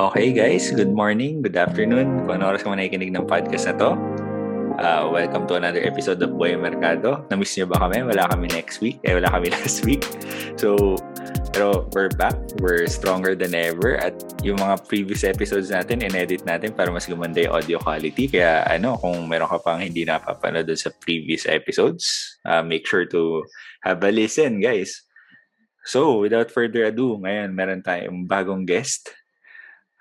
Okay guys, good morning, good afternoon. Kung ano oras ka man ng podcast na to. Uh, welcome to another episode of Boy Mercado. Namiss niyo ba kami? Wala kami next week. Eh, wala kami last week. So, pero we're back. We're stronger than ever. At yung mga previous episodes natin, in-edit natin para mas gumanda yung audio quality. Kaya ano, kung meron ka pang hindi napapanood sa previous episodes, uh, make sure to have a listen, guys. So, without further ado, ngayon meron tayong bagong guest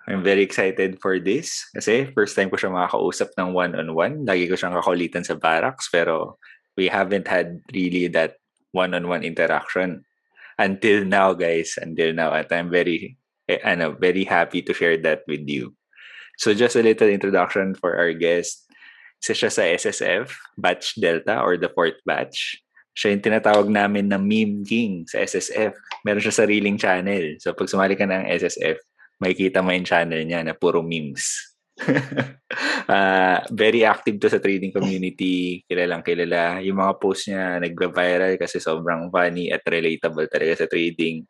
I'm very excited for this kasi first time ko siya makakausap ng one-on-one. Lagi ko siyang kakulitan sa barracks pero we haven't had really that one-on-one interaction until now, guys. Until now. At I'm very, eh, ano, very happy to share that with you. So just a little introduction for our guest. Isa siya sa SSF, Batch Delta or the fourth batch. Siya yung tinatawag namin na meme king sa SSF. Meron siya sariling channel. So pag sumali ka ng SSF, makikita mo yung channel niya na puro memes. uh, very active to sa trading community. Kilalang kilala. Yung mga posts niya nagva-viral kasi sobrang funny at relatable talaga sa trading.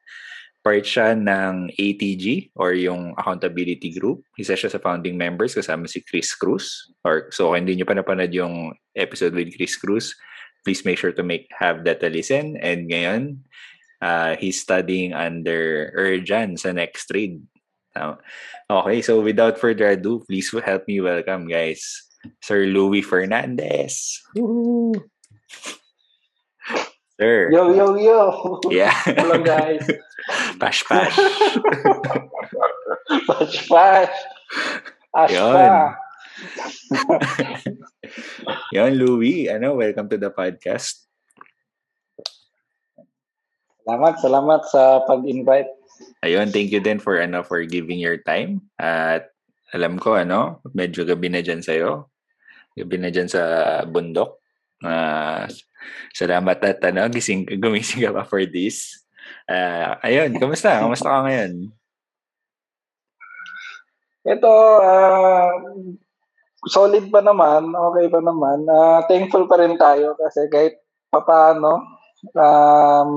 Part siya ng ATG or yung accountability group. Isa siya sa founding members kasama si Chris Cruz. Or, so kung hindi nyo pa napanood yung episode with Chris Cruz, please make sure to make have that a listen. And ngayon, uh, he's studying under Erjan sa next trade Okay, so without further ado, please help me welcome, guys, Sir Louis Fernandez. Woo! Sir. Yo, yo, yo. Yeah. Hello, guys. Pash, pash. pash, pash. Ash Yun. Yon, Louis. Ano, welcome to the podcast. Salamat, salamat sa pag-invite ayun, thank you din for ano for giving your time. At alam ko ano, medyo gabi na diyan sa iyo. Gabi na diyan sa bundok. Uh, salamat at ano, gising gumising ka pa for this. Uh, ayun, kamusta? Kamusta ka ngayon? Ito, uh, solid pa naman, okay pa naman. Uh, thankful pa rin tayo kasi kahit papaano, um,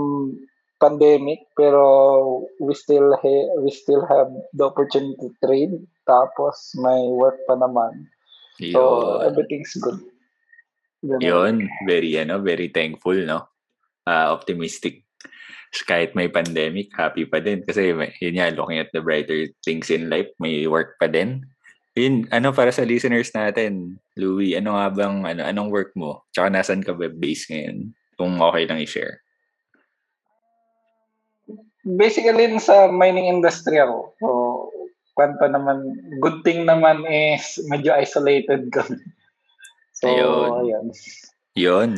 pandemic pero we still ha- we still have the opportunity to trade tapos may work pa naman Yun. so everything's good Ganun. Yun, very ano, very thankful, no? Uh, optimistic. Kahit may pandemic, happy pa din. Kasi yun nga, looking at the brighter things in life, may work pa din. Yun, ano para sa listeners natin, Louie, ano nga bang, ano, anong work mo? Tsaka nasan ka web-based ngayon? Kung okay lang i-share basically sa mining industry ako. So, kwan pa naman, good thing naman is medyo isolated kami. So, ayun. ayun. Yun.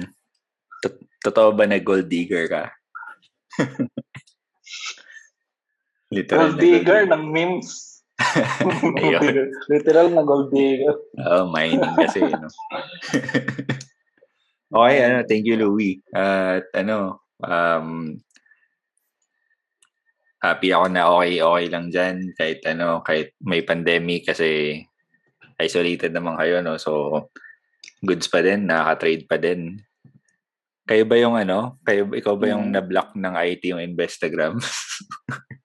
Totoo ba na gold digger ka? Literal gold digger gold ng memes. Literal na gold digger. Oh, mining kasi, no? okay, ano, thank you, Louie. At uh, ano, um, happy ako na okay, okay lang dyan. Kahit ano, kahit may pandemic kasi isolated naman kayo, no? So, goods pa din, nakaka-trade pa din. Kayo ba yung ano? Kayo, ikaw ba yung hmm. na-block ng IT yung Instagram?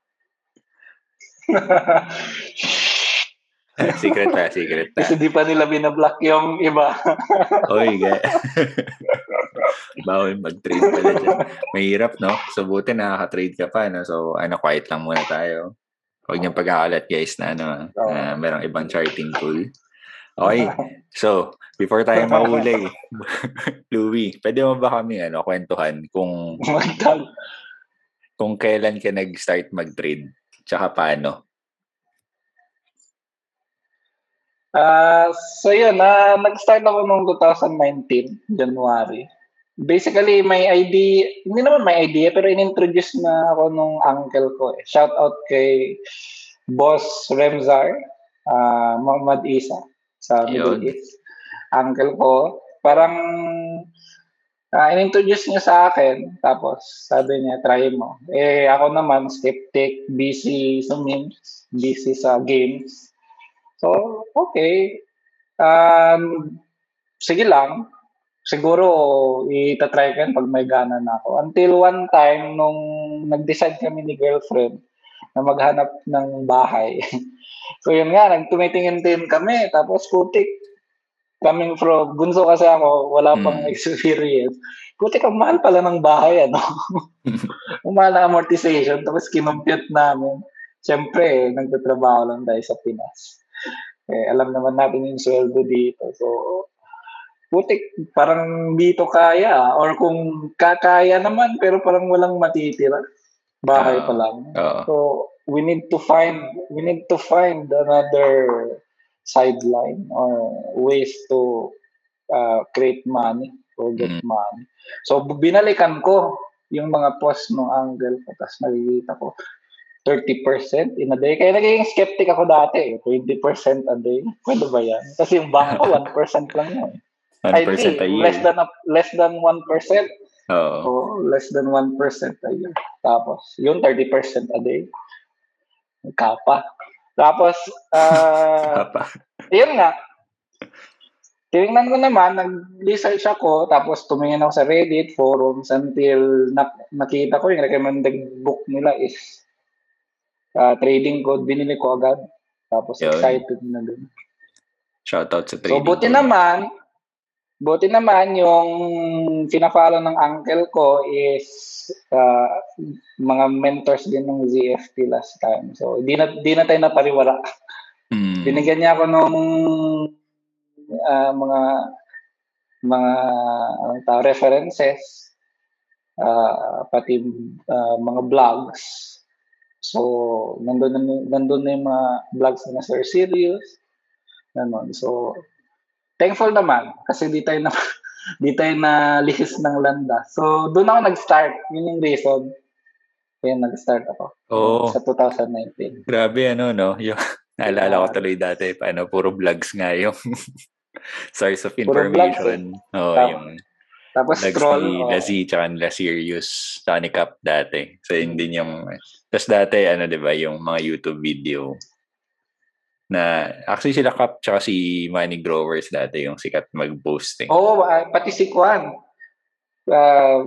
secret pa, secret pa. Kasi di pa nila binablock yung iba. Oy, ga. Bawal mag-trade pala dyan. Mahirap, no? So, buti nakaka-trade ka pa, no? So, ano, quiet lang muna tayo. Huwag niyong pagkakalat, guys, na ano, oh. uh, merong ibang charting tool. Okay. So, before tayo mahuli, Louie, pwede mo ba kami ano, kwentuhan kung kung kailan ka nag-start mag-trade? Tsaka paano? Uh, so yun, uh, nag-start ako noong 2019, January. Basically, may idea, hindi naman may idea, pero in-introduce na ako nung uncle ko. Eh. Shout out kay Boss Remzar, uh, Muhammad Isa, sa Middle East. Uncle ko, parang uh, in-introduce niya sa akin, tapos sabi niya, try mo. Eh, ako naman, skeptic, busy sa memes, busy sa games. So, okay. Um, sige lang. Siguro, itatry ko yan pag may gana na ako. Until one time, nung nag-decide kami ni girlfriend na maghanap ng bahay, So yun nga, nagtumitingin-tingin kami. Tapos putik, coming from, bunso kasi ako, wala pang mm. experience. Putik, ang mahal pala ng bahay, ano? ang mahal na amortization. Tapos kinumpute namin. Siyempre, eh, nagtatrabaho lang tayo sa Pinas. Eh, alam naman natin yung sweldo dito. So, putik, parang dito kaya. Or kung kakaya naman, pero parang walang matitira. Bahay uh, pa lang. Uh, so, we need to find we need to find another sideline or ways to uh, create money or get mm. money. So binalikan ko yung mga post ng angle ko tapos nakikita ko 30% in a day. Kaya naging skeptic ako dati eh. 20% a day. Pwede ba yan? Kasi yung bangko 1% lang yan. 1% I think, a year. Less than, a, less than 1%. Oo. Oh, less than 1% a year. Tapos, yung 30% a day. Kapa. Tapos, uh, Kapa. yun nga. Tinignan ko naman, nag-research ako, tapos tumingin ako sa Reddit, forums, until na- nakita ko yung recommended book nila is uh, Trading Code. Binili ko agad. Tapos yun. excited na din. Shoutout sa Trading So, buti code. naman, Buti naman yung pinafollow ng uncle ko is uh, mga mentors din ng ZFT last time. So, di na, di na tayo napariwara. Mm. Binigyan niya ako nung uh, mga mga anong tawag, references uh, pati uh, mga blogs. So, nandun na, nandun na yung mga blogs na Sir Sirius. Ganon. So, thankful naman kasi di tayo na di tayo na lihis ng landa. So, doon ako nag-start. Yun yung reason. Kaya nag-start ako. Oo. Sa 2019. Grabe, ano, no? Yung, naalala ko tuloy dati, paano, puro vlogs nga yung source of information. Oo, oh, yung tapos scroll. Ni oh. Lazi, tsaka nila Sirius, tsaka ni Cap dati. So, yun din yung... Tapos dati, ano, di ba, yung mga YouTube video na actually sila Cap tsaka si Money Growers dati yung sikat mag-posting. Oo, oh, uh, pati si Kwan. Uh,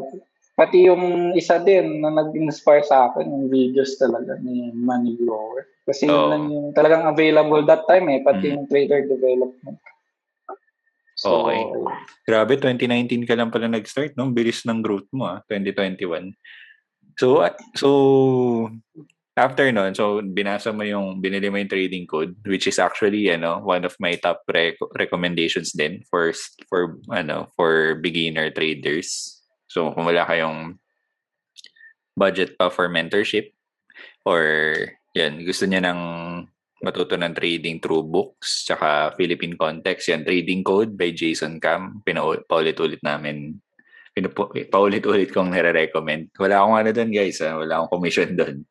pati yung isa din na nag-inspire sa akin yung videos talaga ni Money Grower. Kasi oh. yun lang yung talagang available that time eh, pati mm. yung trader development. So, okay. Grabe, 2019 ka lang pala nag-start, no? Bilis ng growth mo, ah, 2021. So, so after nun, so binasa mo yung, binili mo yung trading code, which is actually, ano, one of my top rec- recommendations din for, for, ano, for beginner traders. So, kung wala kayong budget pa for mentorship, or, yan, gusto niya ng matuto ng trading through books, tsaka Philippine Context, yan, Trading Code by Jason Cam, pinaulit-ulit namin pinupo, paulit-ulit kong nire-recommend. Wala akong ano doon guys, ha? wala akong commission doon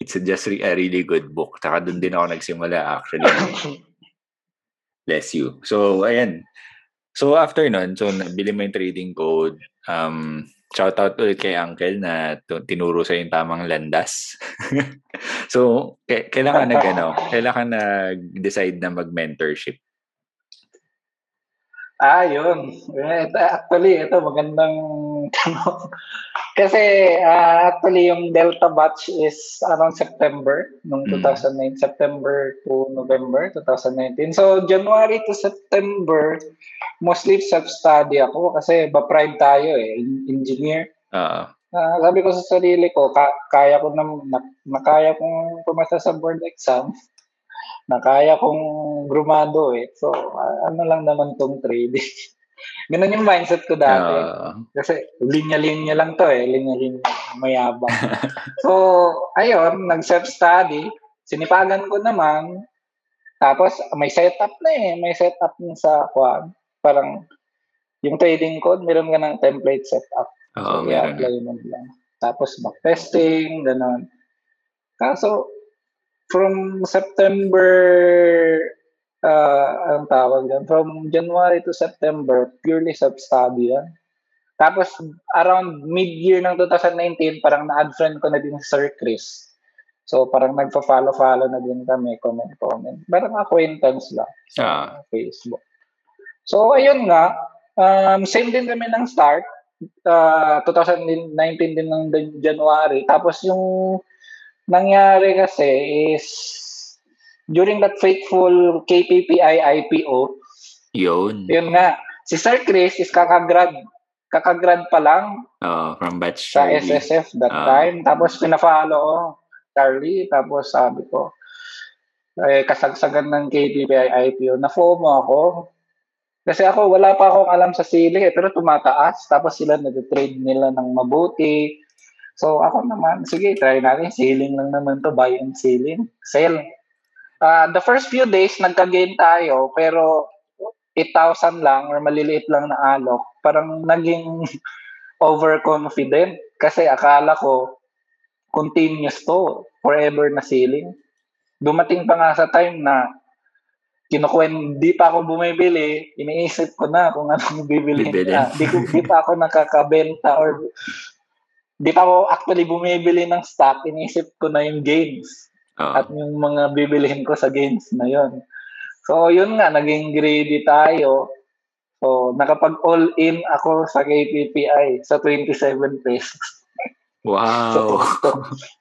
it's just a really good book. Taka doon din ako nagsimula actually. Bless you. So, ayan. So, after nun, so, nabili mo yung trading code. Um, shout out ulit kay Uncle na tinuro sa yung tamang landas. so, k- kailan ka nag, ano, kailan ka nag-decide na mag-mentorship? Ah, yun. Actually, ito magandang tanong. Kasi uh, actually yung Delta batch is around September nung 2009, mm. September to November 2019. So January to September, mostly self-study ako kasi ba-pride tayo eh, engineer. Uh, uh, sabi ko sa sarili ko, ka- kaya ko na, na, na kaya kong pumasa sa board exam na kaya kong grumado eh. So, uh, ano lang naman tong trading. Ganun yung mindset ko dati. Uh, Kasi linya-linya lang to eh. Linya-linya, mayabang. so, ayun, nag-self-study. Sinipagan ko naman. Tapos, may setup na eh. May setup na sa quad. Parang, yung trading code, meron ka ng template setup. Oo, so, i-apply mo lang. Tapos, backtesting, gano'n. Kaso, from September, uh, ang tawag yan, from January to September, purely self-study yan. Tapos, around mid-year ng 2019, parang na-add friend ko na din si Sir Chris. So, parang nagpa-follow-follow na din kami, comment-comment. Parang acquaintance lang sa ah. Facebook. So, ayun nga, um, same din kami ng start. Uh, 2019 din ng January. Tapos yung nangyari kasi is during that fateful KPPI IPO, Yun. yun nga, si Sir Chris is kakagrad. Kakagrad pa lang Oh, from batch sa Charlie. SSF that Ah. time. Tapos pinafollow ko, Charlie. Tapos sabi ko, eh, kasagsagan ng KPPI IPO, na FOMO ako. Kasi ako, wala pa akong alam sa sili eh, pero tumataas. Tapos sila nag-trade nila ng mabuti. So ako naman, sige, try natin. Ceiling lang naman to, buy and ceiling. Sell. Ah, the first few days, nagka-gain tayo, pero 8,000 lang or maliliit lang na alok. Parang naging overconfident kasi akala ko continuous to, forever na ceiling. Dumating pa nga sa time na kinukwen, di pa ako bumibili, iniisip ko na kung anong bibili na. Di, ko, di pa ako nakakabenta or di pa ako actually bumibili ng stock, iniisip ko na yung gains Oo. at yung mga bibilihin ko sa gains na yon. So, yun nga, naging greedy tayo. So, nakapag all-in ako sa KPPI sa 27 pesos. Wow. So,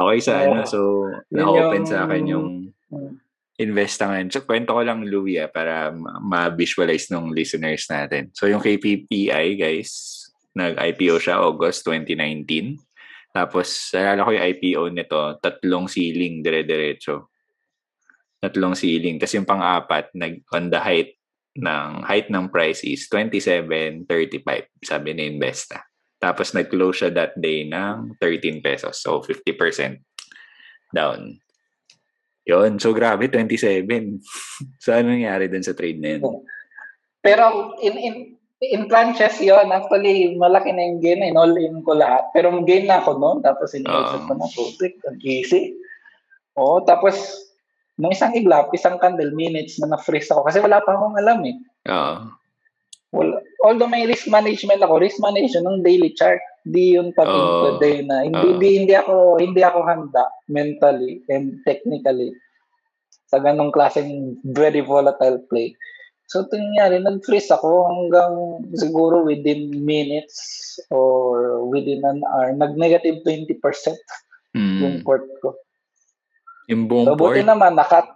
Okay sa ano, so na-open yung- sa akin yung mm, investangan. So, kwento ko lang, Louie, ah, para ma- ma-visualize ng listeners natin. So, yung KPPI, guys, nag-IPO siya August 2019. Tapos, alala ko yung IPO nito, tatlong ceiling, dire-diretso. Tatlong ceiling. Tapos yung pang-apat, nag, on the height ng height ng price is 27.35, sabi ni Investa. Tapos nag-close siya that day ng 13 pesos. So, 50% down. Yun. So, grabe, 27. so, ano nangyari dun sa trade na yun? Pero in in in planches yon actually malaki na yung gain, in all in ko lahat. Pero gain na ako noon, tapos iniisip ko na, putik, ang easy. Oo, tapos nung isang iglap, isang candle minutes na na-freeze ako kasi wala pa akong alam eh. Oo. Well, although may risk management ako, risk management ng daily chart, di yun pa Oh. day na. Hindi, Oh. di, hindi ako hindi ako handa mentally and technically sa ganong klaseng very volatile play. So, ito yung nangyari, nag-freeze ako hanggang siguro within minutes or within an hour. Nag-negative 20% yung Mm. port ko. Yung buong So, buti port. naman, nakat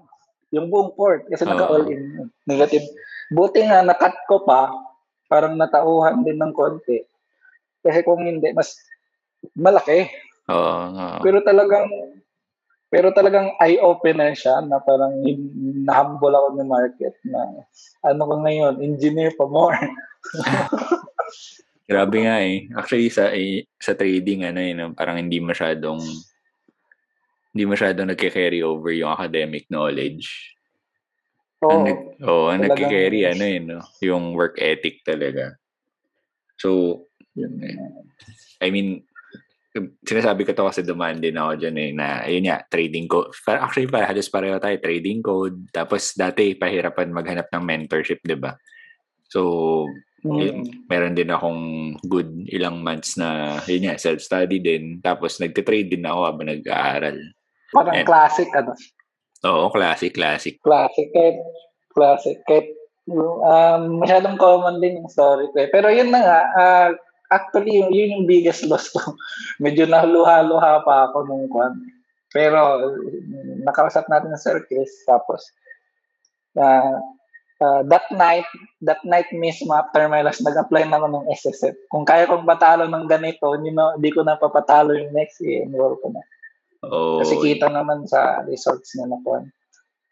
yung buong port kasi Oo. naka-all in. Negative. Buti nga, nakat ko pa, parang natauhan din ng konti. Kasi kung hindi, mas malaki. Oo. oo. Pero talagang, pero talagang eye-opener siya na parang nahambol ako ng market na ano ko ngayon, engineer pa more. Grabe nga eh. Actually, sa eh, sa trading, ano yun, parang hindi masyadong hindi masyadong nagke-carry over yung academic knowledge. So, ang oh, ang nagke-carry, ano yun, no? yung work ethic talaga. So, yun. I mean, sinasabi ko to kasi dumaan din ako dyan eh, na, yun nga, trading code. Actually, pa, halos pareho tayo, trading code. Tapos, dati, pahirapan maghanap ng mentorship, di ba? So, Mm. meron din akong good ilang months na, yun nga, self-study din. Tapos, nagte-trade din ako habang nag-aaral. Parang And- classic, ano, Oo, classic, classic. classic, kahit, classic, kahit, um, masyadong common din yung story ko eh. Pero yun na nga, ah, actually, yun, yun yung biggest loss ko. Medyo naluha-luha pa ako nung kwan. Pero, nakausap natin ng Sir Chris, tapos, ah, ah, that night, that night mismo after my last, nag-apply na ako ng SSF. Kung kaya kong patalo ng ganito, hindi, na, hindi ko na papatalo yung next year, enroll ko na. Oo. Kasi kita naman sa results na nakuha.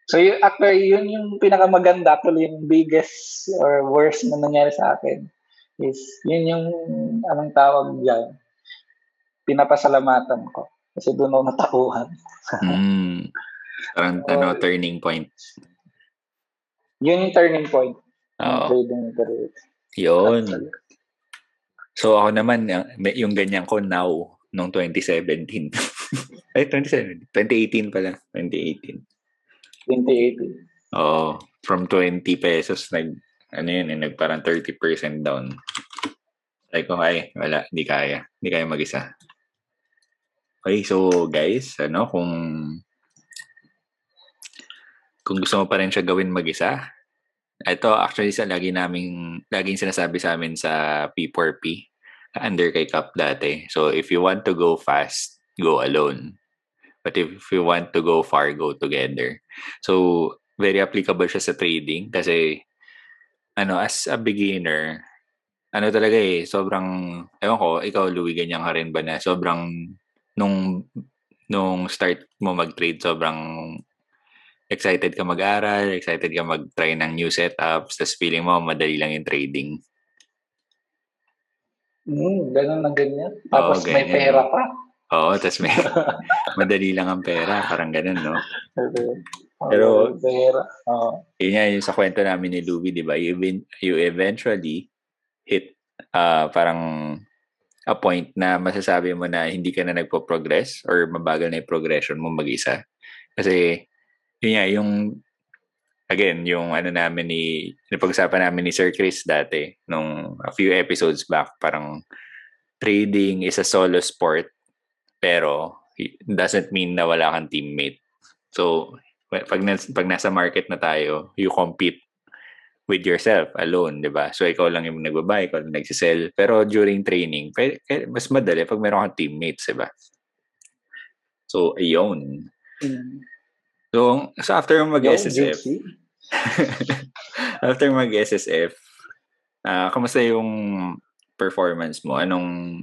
So, yun, actually, yun yung pinakamaganda, actually, yung biggest or worst na nangyari sa akin is, yun yung, anong tawag dyan, pinapasalamatan ko. Kasi doon ako natauhan. Mm. Parang, ano, turning point. Yun yung turning point Oo. trading career. Yun. So, ako naman, yung- ganyan ko now, nung 2017. Ay, 2017. 2018 pala. 2018. 2018. Oo. From 20 pesos, nag, ano yun, eh, nag parang 30% down. Sabi ko, ay, wala, hindi kaya. Hindi kaya mag-isa. Okay, so guys, ano, kung kung gusto mo pa rin siya gawin mag-isa, ito actually sa lagi naming laging sinasabi sa amin sa P4P under kay Cap dati. So if you want to go fast, go alone. But if you want to go far, go together. So, very applicable siya sa trading kasi ano, as a beginner, ano talaga eh, sobrang, ewan ko, ikaw, Louie, ganyan ka rin ba na sobrang, nung, nung start mo mag-trade, sobrang excited ka mag-aral, excited ka mag-try ng new setups, tapos feeling mo, madali lang yung trading. Mm, ganun na ganyan. Tapos Oo, may pera pa. Oo, tapos may madali lang ang pera, parang ganun, no? Pero. Oh. yun nga, yung sa kwento namin ni Louie, di ba? You, you eventually hit uh, parang a point na masasabi mo na hindi ka na nagpo-progress or mabagal na yung progression mo mag-isa. Kasi, yun nga, yung again, yung ano namin ni, napag-usapan namin ni Sir Chris dati, nung a few episodes back, parang trading is a solo sport, pero doesn't mean na wala kang teammate. So, pag, pag nasa market na tayo, you compete with yourself alone, di ba? So, ikaw lang yung nagbabay, ikaw lang nagsisell. Pero during training, mas madali pag meron kang teammates, di ba? So, ayun. Mm. So, so after mag-SSF, after mag-SSF, uh, ah, kamusta yung performance mo? Anong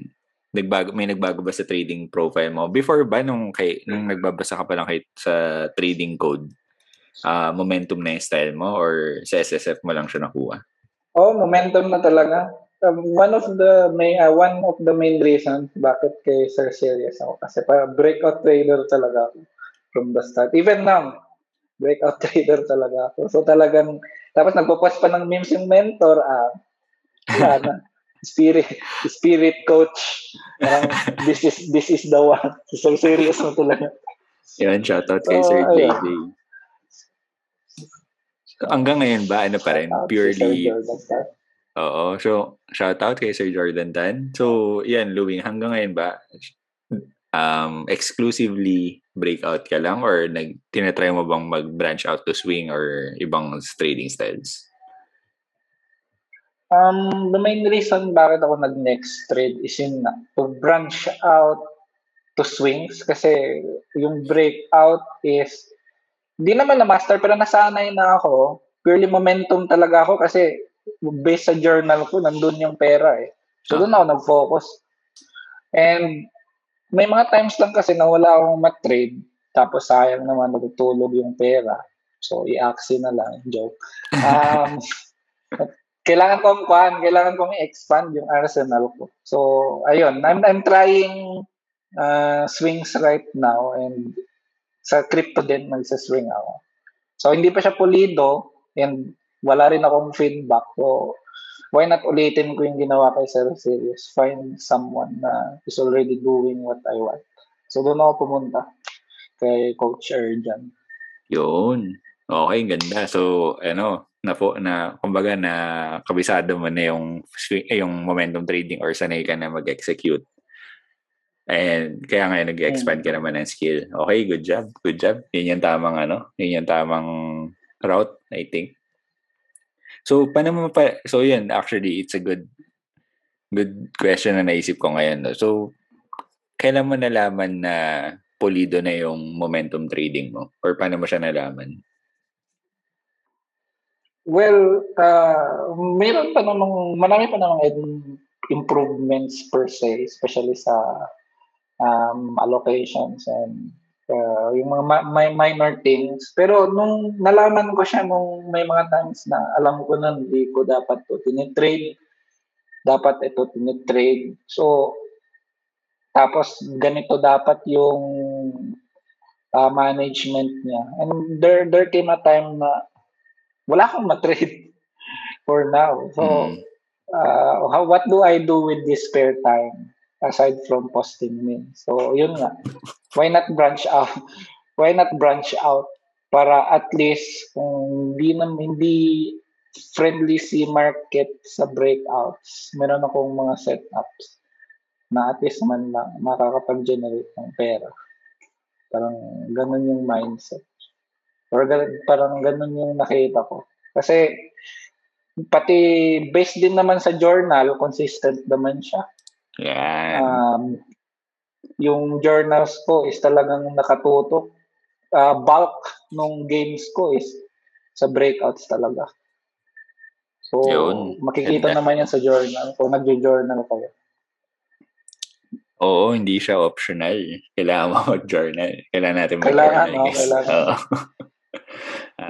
nagbago may nagbago ba sa trading profile mo before ba nung kay nung nagbabasa ka pa lang kay sa trading code uh, momentum na yung style mo or sa SSF mo lang siya nakuha oh momentum na talaga um, one of the may uh, one of the main reasons bakit kay Sir serious ako kasi para breakout trader talaga ako from the start. Even now, breakout trader talaga ako. So talagang, tapos nagpo-post pa ng memes yung mentor, ah, wala na. Spirit, spirit coach. Parang, this is, this is the one. So serious mo talaga. Yan, shoutout kay so, Sir JJ. So, hanggang ngayon ba, ano pa rin? Purely, Oo. So, shoutout kay Sir Jordan Tan. So, yan, Louie, hanggang ngayon ba, um, exclusively breakout ka lang or nag tinatry mo bang mag-branch out to swing or ibang trading styles? Um, the main reason bakit ako nag-next trade is in to branch out to swings kasi yung breakout is di naman na master pero nasanay na ako purely momentum talaga ako kasi based sa journal ko nandun yung pera eh so doon ako nag-focus and may mga times lang kasi na wala akong mat-trade, tapos sayang naman natutulog yung pera. So, i-axi na lang. Joke. Um, kailangan kong kuhan, kailangan kong i-expand yung arsenal ko. So, ayun, I'm, I'm trying uh, swings right now and sa crypto din nagsa-swing ako. So, hindi pa siya pulido and wala rin akong feedback. So, why not ulitin ko yung ginawa kay Sir Sirius? Find someone na is already doing what I want. So doon ako pumunta kay Coach Erjan. Yun. Okay, ganda. So, ano, na po na kumbaga na kabisado mo na yung eh, yung momentum trading or sanay ka na mag-execute. And kaya nga nag-expand ka naman ng skill. Okay, good job. Good job. Yun yung tamang ano, yun yung tamang route, I think. So, paano mo pa, so yun, actually, it's a good, good question na naisip ko ngayon. No? So, kailan mo nalaman na pulido na yung momentum trading mo? Or paano mo siya nalaman? Well, uh, mayroon pa namang, marami pa namang improvements per se, especially sa um, allocations and uh, yung mga ma- minor things. Pero nung nalaman ko siya nung may mga times na alam ko na hindi ko dapat to tinitrade, dapat ito tinitrade. So, tapos ganito dapat yung uh, management niya. And there, there came a time na wala akong matrade for now. So, mm. uh, how, what do I do with this spare time? aside from posting me. So, yun nga. Why not branch out? Why not branch out para at least kung hindi na hindi friendly si market sa breakouts, meron akong mga setups na at least man lang makakapag-generate ng pera. Parang ganun yung mindset. Or parang ganun yung nakita ko. Kasi pati based din naman sa journal, consistent naman siya. Yan. Um, yung journals ko is talagang nakatutok. Uh, bulk nung games ko is sa breakouts talaga. So, Yun. makikita Ganda. naman yan sa journal kung nagjo-journal kayo. Oo, hindi siya optional. Kailangan mo mag-journal. Kailangan natin mag-journal. Kailangan, no? Kailangan.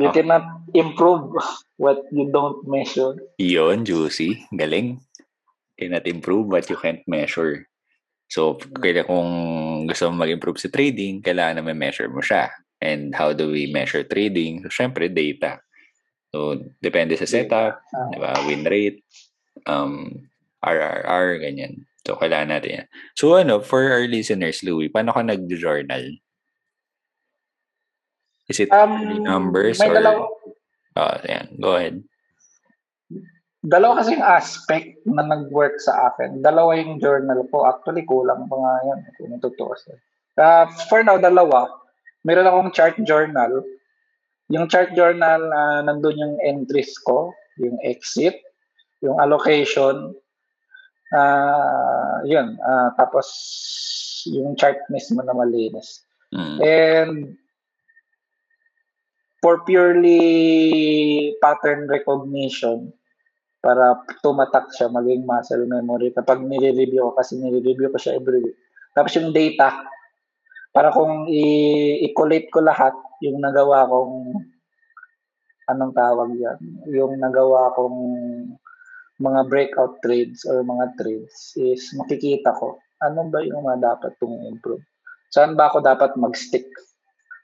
you cannot improve what you don't measure. Yun, juicy. Galing. Cannot improve what you can't measure. So, kaya kung gusto mo mag-improve sa trading, kailangan na may measure mo siya. And how do we measure trading? So, syempre, data. So, depende sa setup, uh, di ba? win rate, um, RRR, ganyan. So, kailangan natin yan. So, ano, for our listeners, Louie, paano ka nag-journal? Is it um, numbers or... Dalaw- oh, yan. Go ahead dalawa kasi yung aspect na nag-work sa akin. Dalawa yung journal ko. Actually, kulang pa nga yan kung tutuusin. Uh, for now, dalawa. Meron akong chart journal. Yung chart journal, uh, nandun yung entries ko, yung exit, yung allocation, uh, yun. Uh, tapos, yung chart mismo na malinis. Mm. And for purely pattern recognition, para tumatak siya, maging muscle memory. Kapag nire-review ko, kasi nire-review ko siya every week. Tapos yung data, para kung i-collate ko lahat, yung nagawa kong, anong tawag yan, yung nagawa kong mga breakout trades or mga trades is makikita ko, ano ba yung mga dapat kong improve? Saan ba ako dapat mag-stick?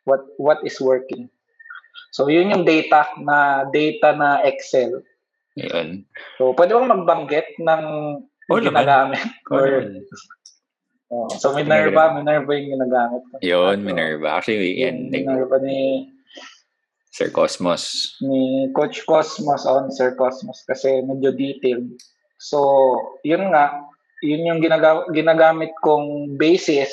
What, what is working? So, yun yung data na data na Excel Ayun. So, pwede bang magbanggit ng oh, ginagamit? Oh, or, oh, so, Minerva, Minerva yung ginagamit. Yun, Minerva. Actually, yan. Minerva ni Sir Cosmos. Ni Coach Cosmos on Sir Cosmos kasi medyo detailed. So, yun nga, yun yung ginaga- ginagamit kong basis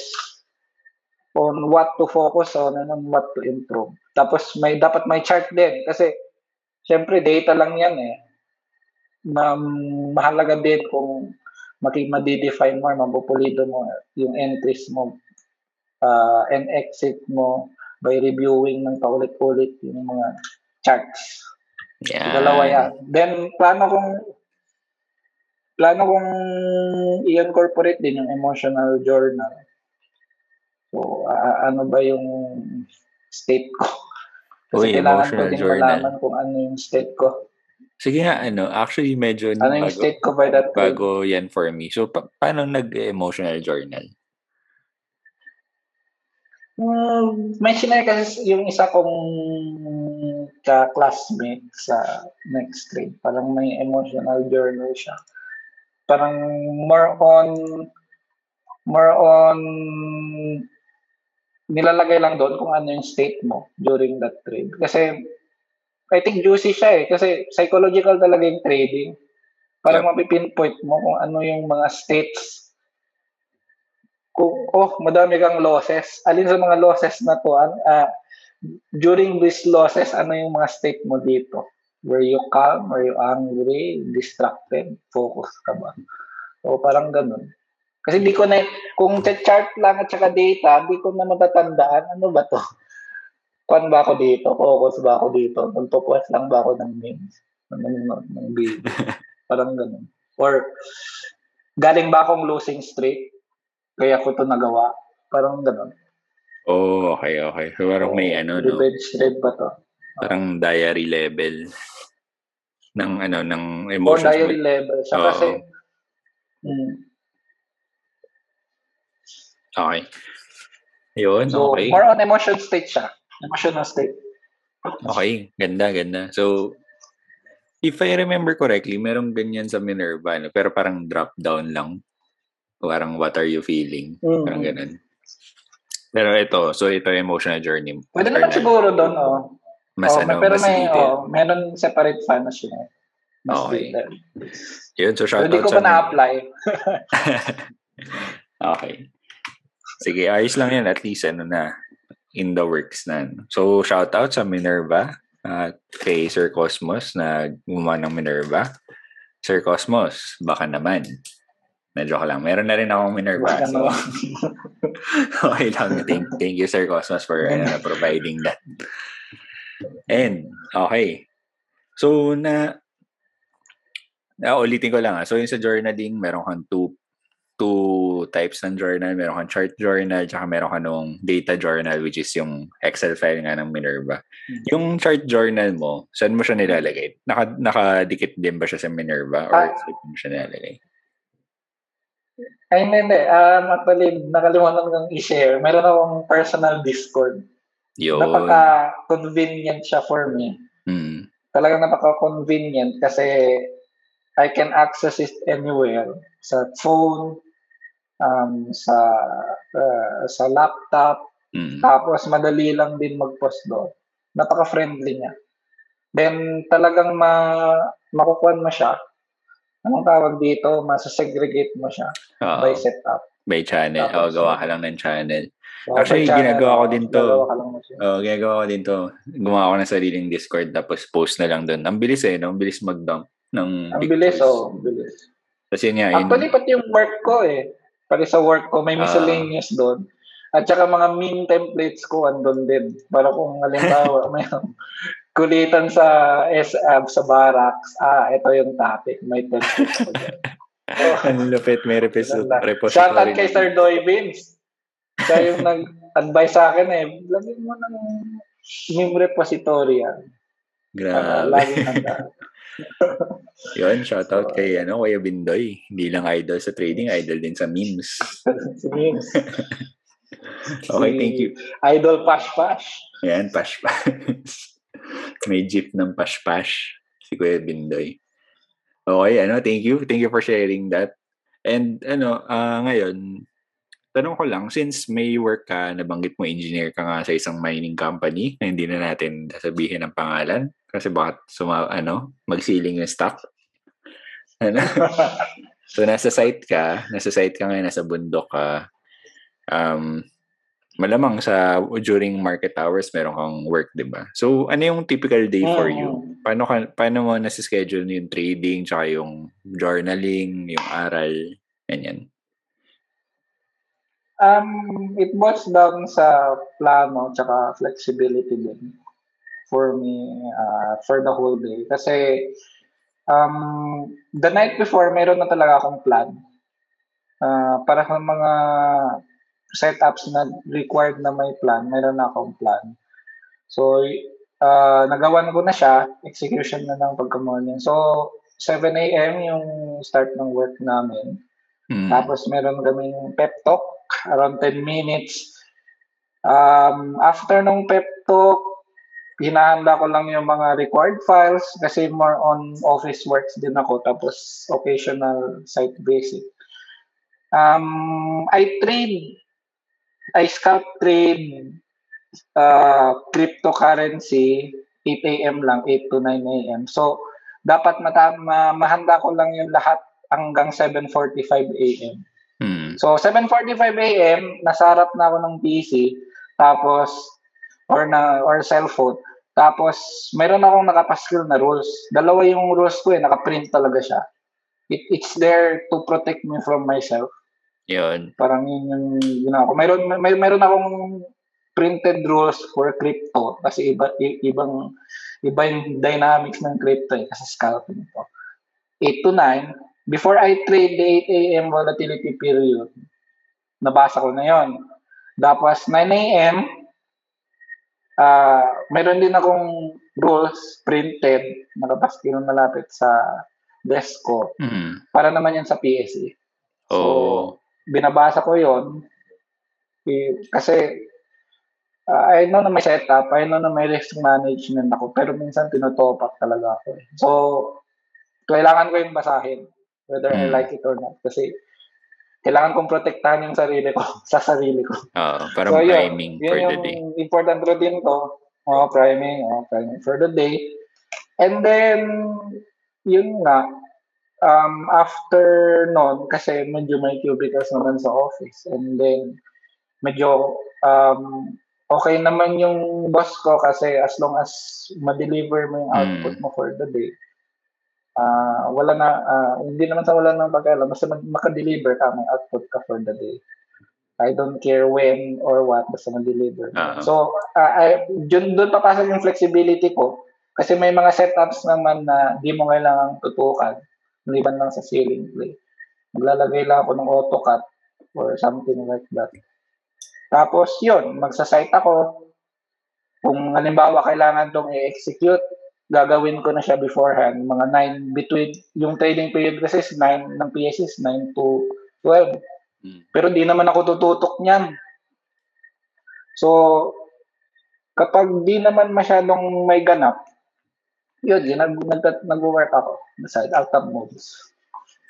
on what to focus on and on what to improve. Tapos may dapat may chart din kasi syempre data lang yan eh ma- mahalaga din kung maki ma-define mo, mapupulido mo yung entries mo uh, and exit mo by reviewing ng paulit-ulit yung mga charts. Yeah. Dalawa yan. Then, plano kong plano kong i-incorporate din yung emotional journal. So, uh, ano ba yung state ko? Kasi Uy, kailangan ko din journal. malaman kung ano yung state ko. Sige nga, ano, actually medyo ano yung bago, state ko by that bago yan for me. So, pa- paano nag-emotional journal? Um, mention na kasi yung isa kong ka-classmate sa next grade. Parang may emotional journal siya. Parang more on more on nilalagay lang doon kung ano yung state mo during that trade. Kasi I think juicy siya eh. Kasi psychological talaga yung trading. Parang yeah. mapipinpoint mo kung ano yung mga states. Kung, oh, madami kang losses. Alin sa mga losses na to, uh, during these losses, ano yung mga state mo dito? Were you calm? Were you angry? Distracted? Focus ka ba? So, parang ganun. Kasi di ko na, kung chart lang at saka data, di ko na matatandaan, ano ba to? Kwan ba ako dito? Focus ba ako dito? Nagpo-post lang ba ako ng memes? Ng, ng, ng video? Parang ganun. Or, galing ba akong losing streak? Kaya ko to nagawa? Parang ganun. Oh, okay, okay. So, parang may ano, no? Revenge trade ba to? Parang diary level ng ano ng emotions. Or diary level. Siya oh. kasi, mm, Okay. Yun, so, okay. more on emotion state siya. Emotional state. Okay, ganda, ganda. So, if I remember correctly, merong ganyan sa Minerva, no? pero parang drop down lang. Parang what are you feeling? Mm. Parang ganun. Pero ito, so ito emotional journey. Pwede naman siguro doon, oh. Mas oh, ano, pero mas may, detail. oh, meron separate fan na siya. Mas okay. Detail. Yun, so shout so, out sa... Hindi ko pa na-apply. okay. Sige, ayos lang yan. At least, ano na, in the works na. So, shout out sa Minerva at kay Sir Cosmos na gumawa ng Minerva. Sir Cosmos, baka naman Medyo ko lang. Meron na rin akong Minerva. So, okay lang. Thank, thank you, Sir Cosmos, for uh, providing that. And, okay. So, na, na ulitin ko lang. Ah. So, yung sa journaling, meron kang two two types ng journal. Meron kang chart journal, tsaka meron ka nung data journal, which is yung Excel file nga ng Minerva. Mm-hmm. Yung chart journal mo, saan mo siya nilalagay? Naka, nakadikit din ba siya sa Minerva or ah. saan mo siya nilalagay? Ay, hindi, hindi. Um, actually, nakalimutan kong i-share. Meron akong personal Discord. Yun. Napaka-convenient siya for me. Mm. Talagang napaka-convenient kasi I can access it anywhere. Sa phone, um, sa uh, sa laptop, mm. tapos madali lang din mag-post doon. Napaka-friendly niya. Then talagang ma makukuha mo siya. Anong tawag dito? Masasegregate mo siya Uh-oh. by setup. By channel. Tapos, o, gawa ka lang ng channel. So, Actually, ginagawa ko din to. Oh, ginagawa ko din to. Gumawa ko ng sariling Discord tapos post na lang doon. Ang bilis eh, no? Ang bilis mag-dump ng Ang bilis, oh. Ang bilis. Kasi nga, yun. Actually, pati yung work ko eh. Pati sa work ko, may ah. miscellaneous uh, doon. At saka mga meme templates ko andun din. Para kung halimbawa, may kulitan sa SAB sa barracks, ah, ito yung topic. May template ko dyan. Oh, Ang lupit, may repository. Shout out kay Sir Doy Beans. Siya yung nag-advise sa akin eh, lagyan mo ng meme repository yan. Grabe. Uh, laging handa. Yun, shout out kay ano, Kuya Bindoy. Hindi lang idol sa trading, idol din sa memes. sa memes. okay, thank you. Idol Pash Pash. Yan, Pash Pash. May jeep ng Pash Pash. Si Kuya Bindoy. Okay, ano, thank you. Thank you for sharing that. And ano, uh, ngayon, tanong ko lang, since may work ka, nabanggit mo engineer ka nga sa isang mining company, na hindi na natin sasabihin ang pangalan, kasi bakit suma, ano, magsiling yung stock. Ano? so, nasa site ka, nasa site ka ngayon, nasa bundok ka, um, malamang sa during market hours meron kang work, 'di ba? So ano yung typical day for you? Paano ka paano mo nasa-schedule yung trading tsaka yung journaling, yung aral, ganyan? Um, it boils down sa plano tsaka flexibility din for me uh, for the whole day. Kasi um, the night before, meron na talaga akong plan. Uh, para sa mga setups na required na may plan, meron na akong plan. So, uh, nagawan ko na siya, execution na ng pagka-morning. So, 7 a.m. yung start ng work namin. Mm. Tapos meron kaming pep talk around 10 minutes. Um, after nung pep talk, hinahanda ko lang yung mga required files kasi more on office works din ako tapos occasional site basic. Um, I trade, I scalp trade uh, cryptocurrency 8 a.m. lang, 8 to 9 a.m. So, dapat mata- ma- mahanda ko lang yung lahat hanggang 7.45 a.m. Hmm. So, 7.45 a.m., nasa harap na ako ng PC, tapos, or na or cellphone. Tapos, meron akong nakapaskill na rules. Dalawa yung rules ko eh, nakaprint talaga siya. It, it's there to protect me from myself. Yun. Parang yun yung ginawa ko. Meron, may, meron akong printed rules for crypto kasi iba, ibang iba yung dynamics ng crypto eh, kasi scalping to. 8 to 9, Before I trade the 8 a.m. volatility period, nabasa ko na yon. Tapos 9 a.m., uh, meron din akong rules printed, nakapaski nung malapit sa desk ko. Mm-hmm. Para naman yan sa PSE. So, oh. binabasa ko yon kasi uh, I know na may setup, I know na may risk management ako, pero minsan tinotopak talaga ako. Eh. So, kailangan ko yung basahin whether mm. I like it or not. Kasi kailangan kong protektahan yung sarili ko sa sarili ko. Oo, uh, parang so, priming yun, for yun the day. important routine ko. Oh, priming, oh, priming for the day. And then, yun nga, um, after noon, kasi medyo may cubicles naman sa office. And then, medyo um, okay naman yung boss ko kasi as long as ma-deliver mo yung output mm. mo for the day, uh, wala na, uh, hindi naman sa wala ng pagkailan, basta mag- makadeliver ka, may output ka for the day. I don't care when or what, basta mag-deliver. Uh-huh. So, uh, I, dun, dun papasok yung flexibility ko. Kasi may mga setups naman na di mo kailangang tutukan. Maliban lang sa ceiling play. Maglalagay lang ako ng AutoCAD or something like that. Tapos, yun, magsasite ako. Kung halimbawa kailangan tong i-execute, gagawin ko na siya beforehand. Mga 9 between, yung trading period kasi is 9 ng is 9 to 12. Hmm. Pero di naman ako tututok niyan. So, kapag di naman masyadong may ganap, yun, yun nag, nag, nag-work ako. Beside alt-tab modes.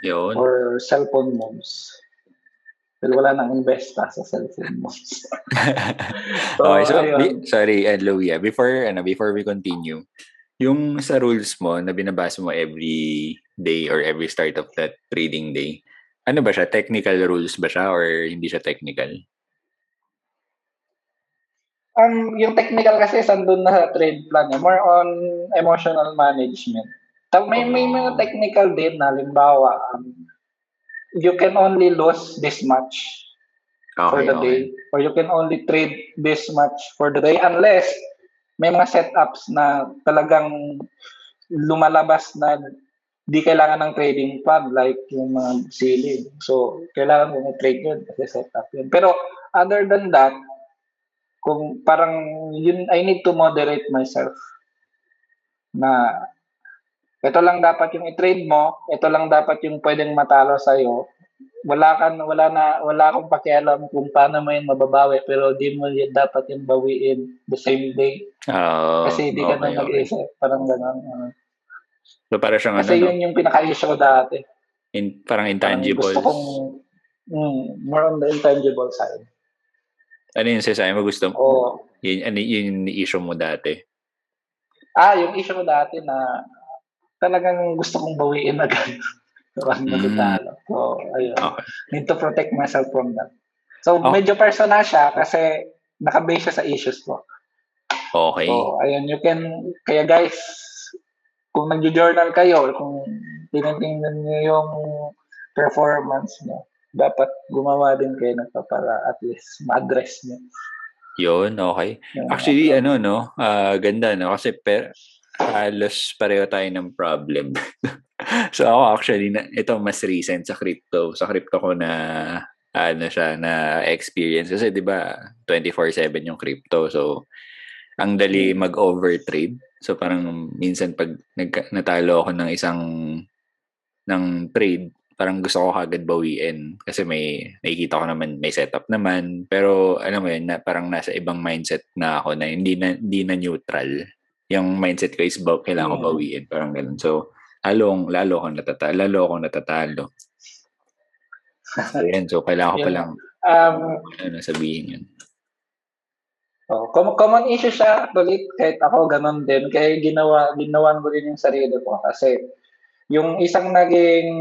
Yun. Or cellphone modes. Pero wala nang investa sa cellphone modes. so, okay, so, be, sorry, uh, Louie, before, ano, before we continue, yung sa rules mo na binabasa mo every day or every start of that trading day, ano ba siya? Technical rules ba siya or hindi siya technical? Um, yung technical kasi sandun na sa trade plan. Eh. More on emotional management. Tag may, may mga technical din na limbawa, um, you can only lose this much okay, for the okay. day or you can only trade this much for the day unless may mga setups na talagang lumalabas na di kailangan ng trading pad like yung mga ceiling. So, kailangan mo trade yun kasi setup yun. Pero other than that, kung parang yun, I need to moderate myself na ito lang dapat yung i-trade mo, ito lang dapat yung pwedeng matalo sa iyo wala kan wala na wala akong pakialam kung paano mo yun mababawi pero di mo yun dapat yung bawiin the same day. Oh, Kasi hindi okay, ka na okay. mag-isip. Parang gano'n. Uh, so para siyang Kasi ano, yun no? yung pinaka-issue ko dati. In, parang intangibles. Parang gusto kong mm, more on the intangible side. Ano yung sasabi mo gusto mo? Oh. Yun, ano yung issue mo dati? Ah, yung issue ko dati na talagang gusto kong bawiin agad. Parang mm. natutalo. So, ayun. Okay. Need to protect myself from that. So, oh. medyo personal siya kasi nakabase siya sa issues ko. Okay. So, ayun, you can, kaya guys, kung nag-journal kayo, kung tinitingnan niyo yung performance mo, dapat gumawa din kayo na para at least ma-address niyo. Yun, okay. Actually, ano, no, uh, ganda, no? Kasi per, halos pareho tayo ng problem. so ako actually, na, ito mas recent sa crypto. Sa crypto ko na ano siya na experience kasi 'di ba 24/7 yung crypto. So ang dali hmm. mag-overtrade. So parang minsan pag nag, natalo ako ng isang ng trade, parang gusto ko kagad bawiin kasi may nakikita ko naman may setup naman pero alam mo yun na parang nasa ibang mindset na ako na hindi na hindi na neutral yung mindset ko is ba, kailangan ko hmm. bawiin parang ganun so lalong, lalo akong natatalo. Lalo akong natatalo. so, yan. So, kailangan ko pa lang um, ano, sabihin yun. Oh, common, common issue siya ulit kahit ako ganun din kaya ginawa ginawan ko din yung sarili ko kasi yung isang naging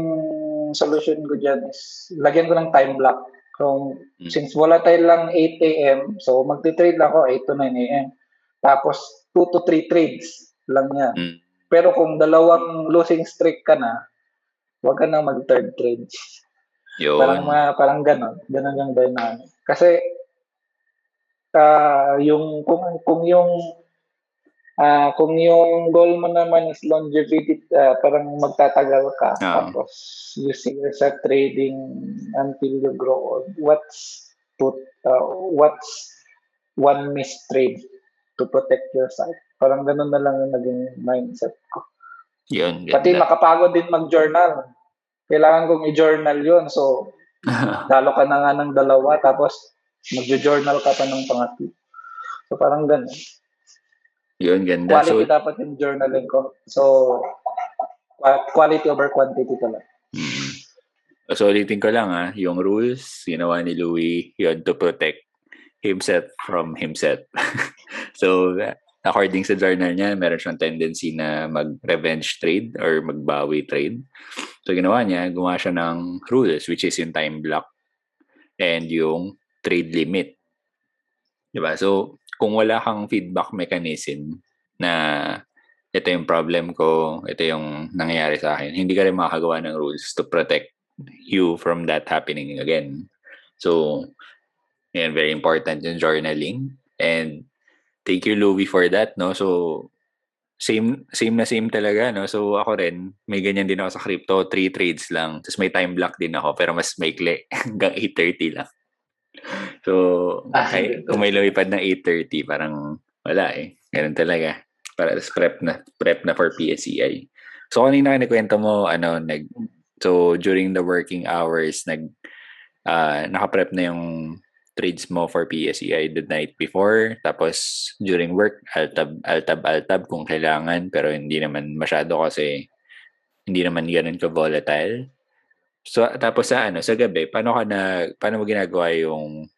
solution ko diyan is lagyan ko ng time block kung mm. since volatile lang 8 AM so magte-trade lang ako 8 to 9 AM tapos 2 to 3 trades lang yan mm. Pero kung dalawang losing streak ka na, huwag ka nang mag-third trade. Yun. Parang, mga, parang ganon. Ganon yung dynamic. Kasi, uh, yung, kung, kung yung, uh, kung yung goal mo naman is longevity, uh, parang magtatagal ka. Oh. Tapos, you see yourself trading until you grow old. What's, put, uh, what's one missed trade to protect yourself? Parang ganun na lang yung naging mindset ko. Yun, ganda. Pati makapagod din mag-journal. Kailangan kong i-journal yun. So, lalo ka na nga ng dalawa, tapos mag-journal ka pa ng pangatlo. So, parang ganun. Yun, ganda. Quality so, dapat yung journaling ko. So, quality over quantity talaga. Mm-hmm. So, ulitin ko lang ha, yung rules, ginawa ni Louis, yun, to protect himself from himself. so, according sa journal niya, meron siyang tendency na mag-revenge trade or magbawi trade. So, ginawa niya, gumawa siya ng rules, which is yung time block and yung trade limit. Diba? So, kung wala kang feedback mechanism na ito yung problem ko, ito yung nangyayari sa akin. Hindi ka rin makakagawa ng rules to protect you from that happening again. So, yan, very important yung journaling. And thank you, Louie, for that, no? So, same same na same talaga, no? So, ako rin, may ganyan din ako sa crypto. Three trades lang. Tapos may time block din ako, pero mas maikli. Hanggang 8.30 lang. So, okay, kung may lumipad ng 8.30, parang wala eh. Ganun talaga para prep na prep na for PSEI. So kanina kinikwento mo ano nag so during the working hours nag uh, naka-prep na yung trades mo for PSEI the night before tapos during work altab altab altab kung kailangan pero hindi naman masyado kasi hindi naman ganoon ka volatile. So tapos sa ano sa gabi paano ka na paano mo ginagawa yung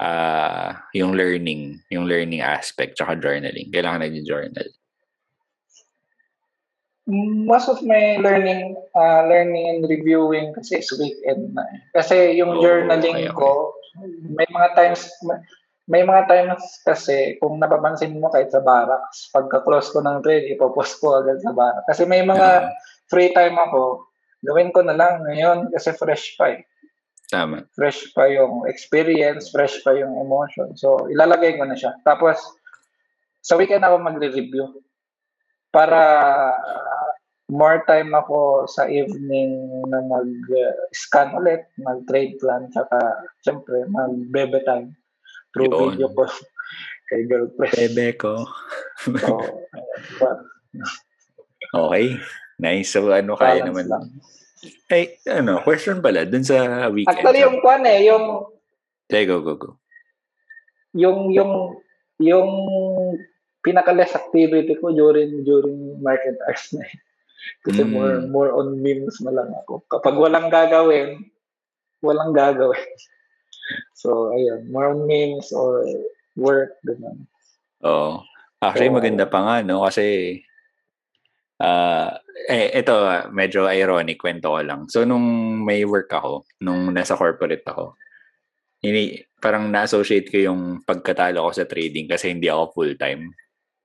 uh, yung learning, yung learning aspect tsaka journaling? Kailangan nag-journal? Most of my learning, uh, learning and reviewing kasi is weekend na. Eh. Kasi yung oh, journaling okay, okay. ko, may mga times, may mga times kasi kung napapansin mo kahit sa barracks, pagka-close ko ng trade, ipopost ko agad sa barracks. Kasi may mga free time ako, gawin ko na lang ngayon kasi fresh pa eh. Tama. Fresh pa yung experience, fresh pa yung emotion. So, ilalagay ko na siya. Tapos, sa weekend ako magre-review. Para more time ako sa evening na mag-scan ulit, mag-trade plan, tsaka, syempre, mag-bebe time through Yun. video ko kay girlfriend. Bebe ko. so, okay. Nice. So, ano kaya naman? Lang. Ay, ano, question pala, dun sa weekend. Actually, yung kwan eh, yung... Okay, go, go, go. Yung, yung, yung pinaka-less activity ko during during market hours na eh. Kasi mm. more more on memes na lang ako. Kapag walang gagawin, walang gagawin. So, ayun, more on memes or work, ganun. Oo. Oh. Actually, so, maganda pa nga, no? Kasi Uh, eh, ito, medyo ironic kwento ko lang. So, nung may work ako, nung nasa corporate ako, ini, parang na-associate ko yung pagkatalo ko sa trading kasi hindi ako full-time.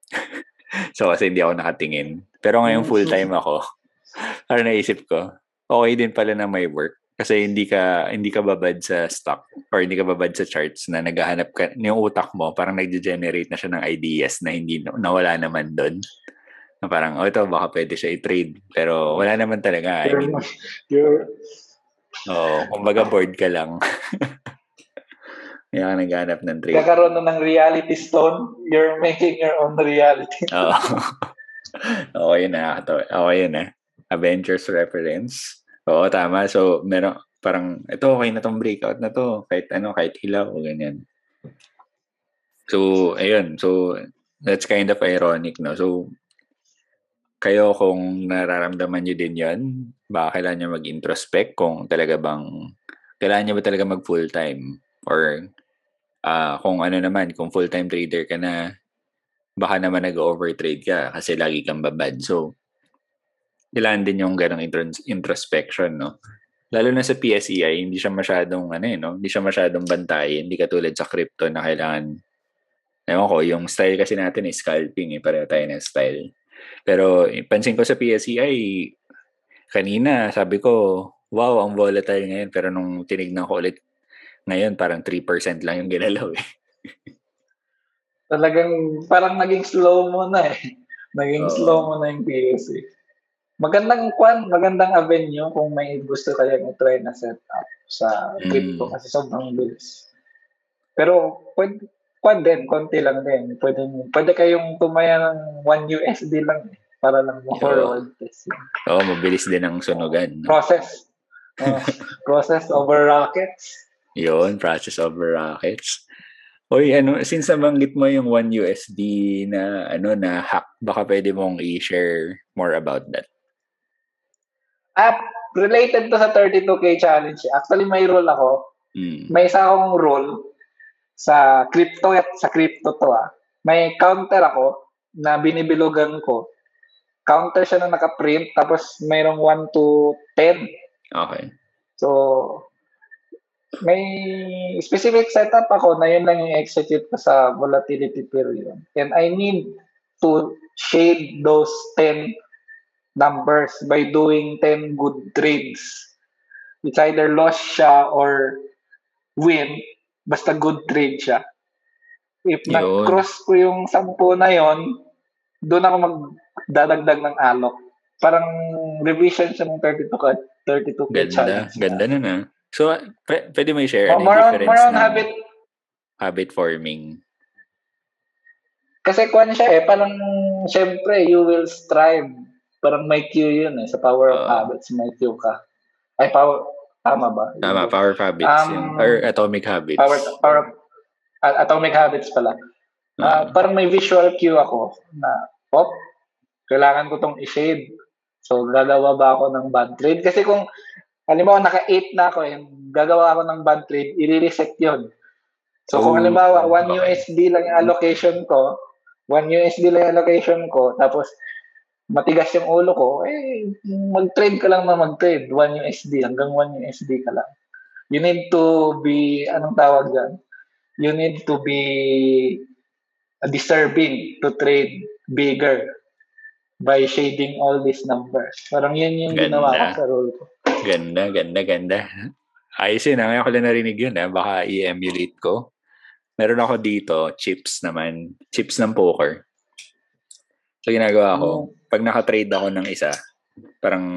so, kasi hindi ako nakatingin. Pero ngayon mm. full-time ako, parang naisip ko, okay din pala na may work. Kasi hindi ka hindi ka babad sa stock or hindi ka babad sa charts na naghahanap ka yung utak mo parang nagge-generate na siya ng ideas na hindi nawala naman doon na parang, oh, ito, baka pwede siya i-trade. Pero wala naman talaga. I mean, you're... oh, kumbaga bored ka lang. Kaya ka naghanap ng trade. Kakaroon na ng reality stone, you're making your own reality. Oo. Yun na. Yun na. Avengers reference. Oo, tama. So, meron, parang, ito, okay na tong breakout na to. Kahit ano, kahit ilaw, o ganyan. So, ayun. So, that's kind of ironic, no? So, kayo kung nararamdaman nyo din yon baka kailangan nyo mag-introspect kung talaga bang, kailangan nyo ba talaga mag full-time? Or uh, kung ano naman, kung full-time trader ka na, baka naman nag-overtrade ka kasi lagi kang babad. So, kailangan din yung ganong introspection, no? Lalo na sa PSEI, hindi siya masyadong, ano eh, no? Hindi siya masyadong bantayin. Hindi katulad sa crypto na kailangan, ewan ko, yung style kasi natin is scalping eh. Pareho tayo ng style. Pero pansin ko sa PSEI, kanina sabi ko, wow, ang volatile ngayon. Pero nung tinignan ko ulit ngayon, parang 3% lang yung ginalaw eh. Talagang parang naging slow mo na eh. Naging oh. slow mo na yung PSE. Magandang kwan, magandang avenue kung may gusto kayong i-try na setup sa crypto mm. kasi sobrang bilis. Pero pwede, kwan din, konti lang din. Pwede, pwede kayong tumaya ng 1 USD lang eh, para lang mo forward test. Oo, oh, mabilis din ang sunugan. No? Process. Uh, process over rockets. Yun, process over rockets. Oy, ano, since nabanggit mo yung 1 USD na ano na hack, baka pwede mong i-share more about that. Ah, related to sa 32K challenge. Actually, may role ako. Mm. May isa akong role sa crypto at sa crypto to ah. May counter ako na binibilugan ko. Counter siya na naka-print tapos mayroong 1 to 10. Okay. So may specific setup ako na yun lang yung execute ko sa volatility period. And I need to shade those 10 numbers by doing 10 good trades. It's either loss siya or win, basta good trade siya. If Yun. nag-cross ko yung 10 na yon, doon ako magdadagdag ng alok. Parang revision siya ng 32 ka 32 ka Ganda. Ganda na na. So, p- pwede mo i-share ano yung More on, difference more on habit habit forming. Kasi kung siya eh, parang syempre you will strive. Parang may Q yun eh. Sa power of Oo. habits, may Q ka. Ay, power, tama ba? Tama, power of habits. Um, yun. Or atomic habits. Power, power, a- atomic habits pala. Ah, Ah. parang may visual cue ako na, oh, kailangan ko tong i-shade. So, gagawa ba ako ng bad trade? Kasi kung, halimbawa, naka-8 na ako, eh, gagawa ako ng bad trade, i-reset yun. So, kung halimbawa, 1 okay. USD lang yung allocation ko, 1 USD lang yung allocation ko, tapos matigas yung ulo ko, eh, mag-trade ka lang na mag-trade, 1 USD, hanggang 1 USD ka lang. You need to be, anong tawag dyan? You need to be disturbing to trade bigger by shading all these numbers. Parang yun yung ginawa ko Ganda. sa role ko. Ganda, ganda, ganda. Ayos yun. ah. Ngayon ko lang narinig yun. Ah. Baka i-emulate ko. Meron ako dito, chips naman. Chips ng poker. So, ginagawa ko, pag nakatrade ako ng isa, parang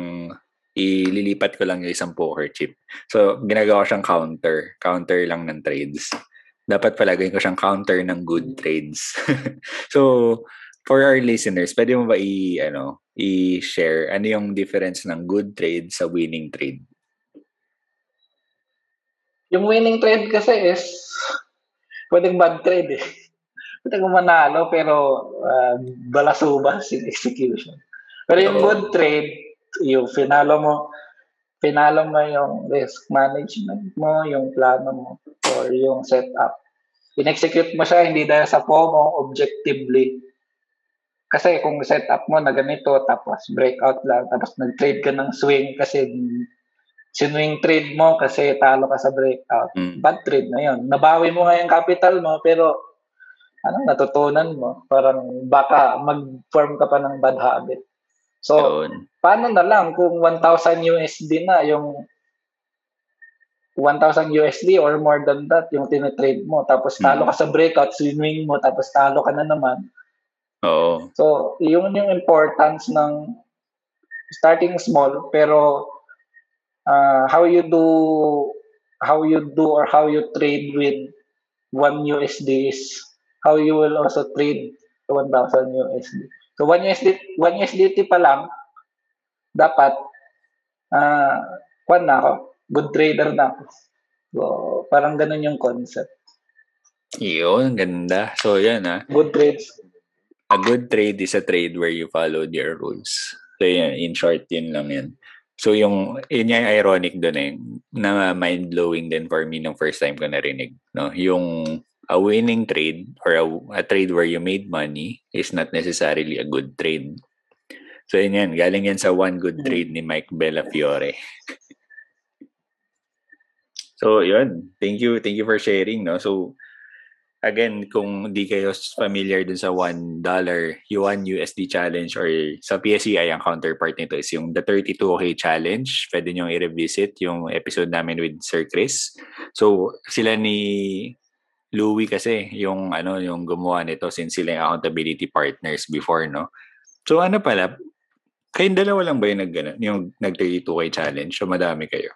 ililipat ko lang yung isang poker chip. So, ginagawa ko siyang counter. Counter lang ng trades. Dapat palagay ko siyang counter ng good trades. so, for our listeners, pwede mo ba i, ano, i-share ano yung difference ng good trade sa winning trade? Yung winning trade kasi is pwedeng bad trade eh. Pwedeng manalo pero uh, balasubas yung execution. Pero yung Oo. good trade, yung finalo mo, finalo mo yung risk management mo, yung plano mo, or yung setup. In-execute mo siya hindi dahil sa FOMO, objectively. Kasi kung setup mo na ganito, tapos breakout lang, tapos nag-trade ka ng swing kasi sinwing trade mo kasi talo ka sa breakout. Mm. Bad trade na yun. Nabawi mo nga yung capital mo, pero ano, natutunan mo. Parang baka mag-form ka pa ng bad habit. So, Yun. paano na lang kung 1,000 USD na yung 1,000 USD or more than that yung tinitrade mo. Tapos talo Mm. ka sa breakout, swing mo, tapos talo ka na naman. Oo. So, yun yung importance ng starting small pero uh, how you do how you do or how you trade with 1 USD is how you will also trade to 1,000 USD. So 1 USD 1 USDT pa lang dapat uh, kwan na ako, good trader na ako. So, parang ganun yung concept. Yun, ganda. So, yan ah. Good trades. A good trade is a trade where you followed your rules. So, yan. In short, yun lang yan. So, yung, yun yung ironic dun eh, na mind-blowing din for me nung first time ko narinig. No? Yung a winning trade or a, a trade where you made money is not necessarily a good trade. So, yun yan. Galing yan sa one good Mm. trade ni Mike Bellafiore. so, yun. Thank you. Thank you for sharing. No? So, again, kung di kayo familiar dun sa $1 yuan USD challenge or sa PSEI ang counterpart nito is yung the 32K challenge. Pwede nyo i-revisit yung episode namin with Sir Chris. So, sila ni Louie kasi yung ano yung gumawa nito since sila yung accountability partners before, no? So, ano pala, kayong dalawa lang ba yung nag, ano, yung nag 32K challenge? So, madami kayo.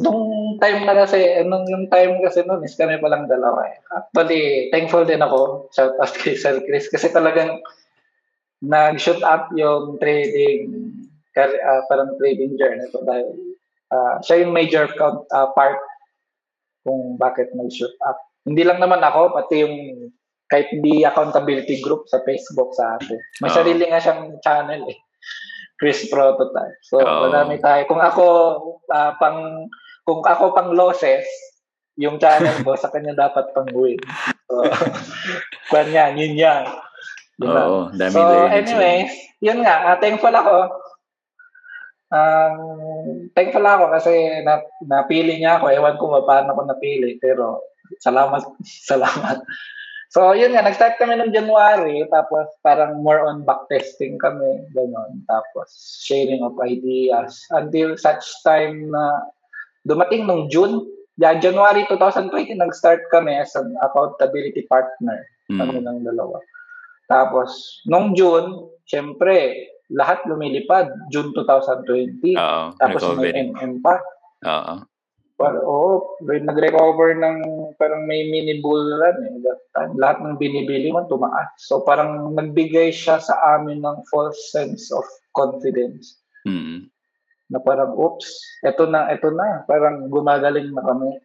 Nung time na kasi, nung yung time kasi noon is kami palang dalawa eh. Actually, thankful din ako, shout out kay Sir Chris, kasi talagang nag-shoot up yung trading, kar- ah, parang trading journey ko dahil ah, siya yung major count, ah, part kung bakit nag-shoot up. Hindi lang naman ako, pati yung kahit di accountability group sa Facebook sa atin. May Oo. sarili nga siyang channel eh. Chris Prototype. So, Oo. marami tayo. Kung ako ah, pang kung ako pang losses, yung channel ko sa kanya dapat pang win. So, yun yan. Yun lang. Oo, dami So, learnings yun. anyways, yun nga, ah, thankful ako. Um, thankful ako kasi na, napili niya ako. Ewan ko ba paano ko napili, pero salamat, salamat. So, yun nga, nag-start kami noong January, tapos parang more on backtesting kami, gano'n. Tapos, sharing of ideas. Until such time na dumating nung June, yeah, January 2020, nag-start kami as an accountability partner. Mm. Kami ng dalawa. Tapos, nung June, syempre, lahat lumilipad. June 2020. Oo, Tapos may MM pa. Oo. Pero, oh, nag-recover ng parang may mini bull run eh. That time, lahat ng binibili mo tumaas. So parang nagbigay siya sa amin ng false sense of confidence. Mm-hmm. Na parang, oops, eto na, eto na. Parang gumagaling na kami.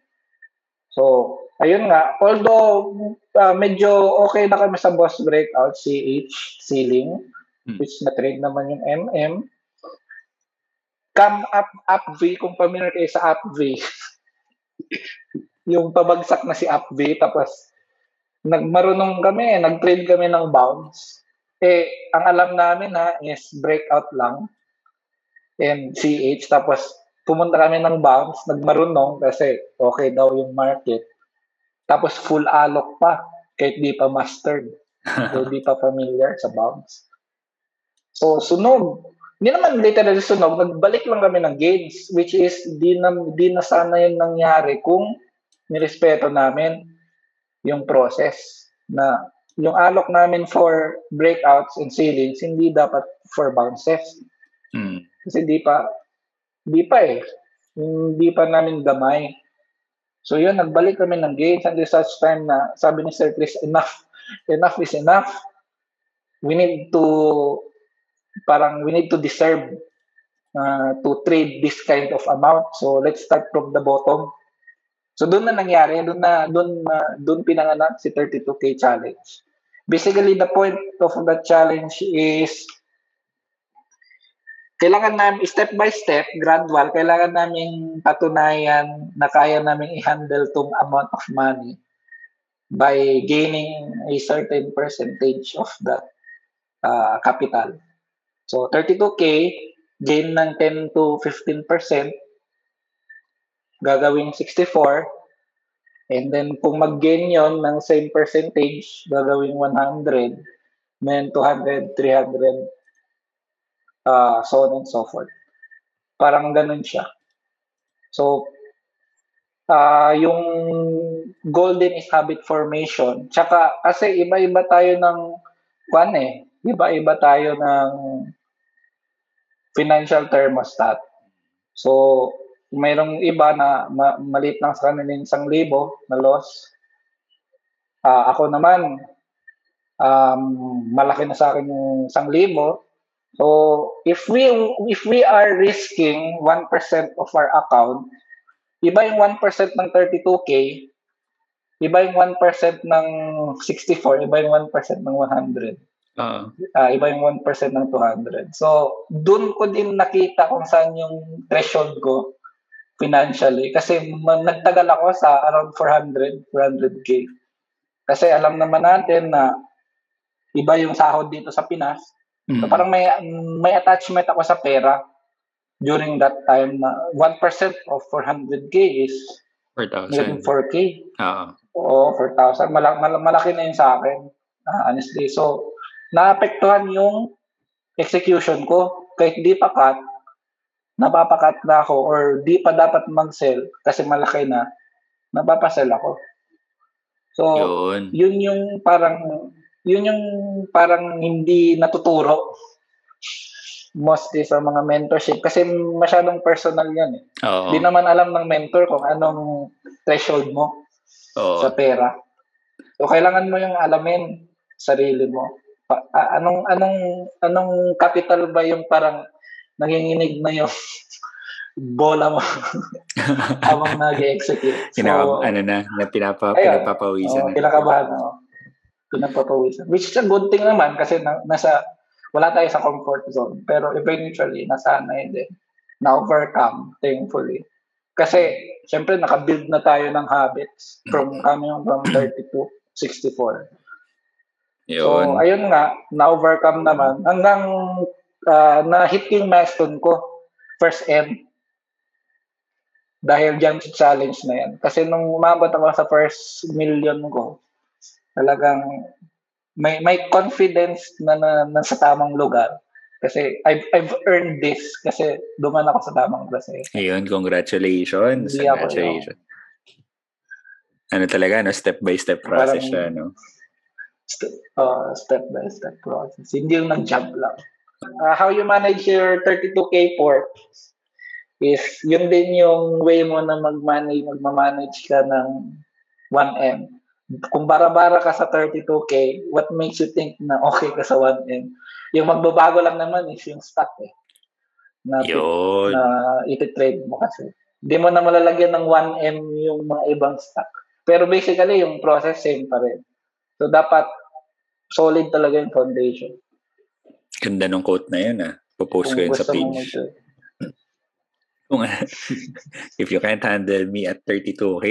So, ayun nga. Although, uh, medyo okay na kami sa boss breakout, CH, ceiling, mm-hmm. which na-trade naman yung MM Cam up, up V, kung familiar kayo sa up V, yung pabagsak na si up V, tapos nagmarunong kami, nag-trade kami ng bounce. Eh, ang alam namin ha, is breakout lang and CH, tapos pumunta kami ng bounce, nagmarunong kasi okay daw yung market. Tapos full alok pa, kahit di pa mastered. so, di pa familiar sa bounce. So, sunog hindi naman literally sunog, nagbalik lang kami ng gains, which is di na, di na sana yun nangyari kung nirespeto namin yung process na yung alok namin for breakouts and ceilings, hindi dapat for bounces. Mm. Kasi di pa, di pa eh. Hindi pa namin gamay. So yun, nagbalik kami ng gains until such time na sabi ni Sir Chris, enough. Enough is enough. We need to parang we need to deserve uh, to trade this kind of amount. So let's start from the bottom. So doon na nangyari, doon na doon na doon pinanganak si 32k challenge. Basically the point of that challenge is kailangan namin step by step, gradual, kailangan namin patunayan na kaya namin i-handle tong amount of money by gaining a certain percentage of that uh, capital. So 32K, gain ng 10 to 15%, gagawing 64. And then kung mag-gain yon ng same percentage, gagawing 100, then 200, 300, uh, so on and so forth. Parang ganun siya. So, uh, yung golden is habit formation. Tsaka, kasi iba-iba tayo ng, kwan eh, iba-iba tayo ng financial thermostat. So, mayroong iba na ma- maliit lang sa kanila isang libo na loss. Uh, ako naman, um, malaki na sa akin yung isang libo. So, if we if we are risking 1% of our account, iba yung 1% ng 32K, iba yung 1% ng 64, iba yung 1% ng 100. Uh, uh, iba yung 1% ng 200. So, doon ko din nakita kung saan yung threshold ko financially. Kasi man, nagtagal ako sa around 400, 400K. Kasi alam naman natin na iba yung sahod dito sa Pinas. Mm-hmm. So, parang may, may attachment ako sa pera during that time na 1% of 400K is 4,000. 4K. Uh-huh. Oo, 4,000. Malaki, malaki na yun sa akin. Uh, honestly. So, naapektuhan yung execution ko. Kahit di pa cut, napapakat na ako or di pa dapat mag-sell kasi malaki na, napapasell ako. So, yun. yun yung parang, yun yung parang hindi natuturo mostly sa mga mentorship kasi masyadong personal yan eh. Oo. Di naman alam ng mentor kung anong threshold mo Oo. sa pera. So, kailangan mo yung alamin sarili mo pa, anong anong anong capital ba yung parang nanginginig na yung bola mo habang nag-execute. So, Pinaka, ano na, na pinapa, ayun, pinapapawisan oh, na. Pinakabahan, oh. Pinapapawisan. Which is a good thing naman kasi na, nasa, wala tayo sa comfort zone. Pero eventually, nasanay din. Na-overcome, thankfully. Kasi, syempre, nakabuild na tayo ng habits from coming from 30 to 64. Yun. So, ayun nga, na-overcome naman. Hanggang uh, na-hit yung milestone ko, first end. Dahil dyan sa challenge na yan. Kasi nung umabot ako sa first million ko, Talagang may may confidence na, na, na sa tamang lugar. Kasi I've, I've earned this kasi duman ako sa tamang klase. Ayun, congratulations. Hindi ako congratulations. Ano talaga, no? Step by step process Parang- siya, no? St- uh, step by step process. Hindi yung nag-jump lang. Uh, how you manage your 32K port is yun din yung way mo na mag-manage, magmamanage ka ng 1M. Kung bara-bara ka sa 32K, what makes you think na okay ka sa 1M? Yung magbabago lang naman is yung stock eh. Na, Yun. na iti-trade mo kasi. Hindi mo na malalagyan ng 1M yung mga ibang stock. Pero basically, yung process same pa rin. So, dapat solid talaga yung foundation. Ganda nung quote na yun, ah. Popost ko yun sa page. Kung, if you can't handle me at 32K,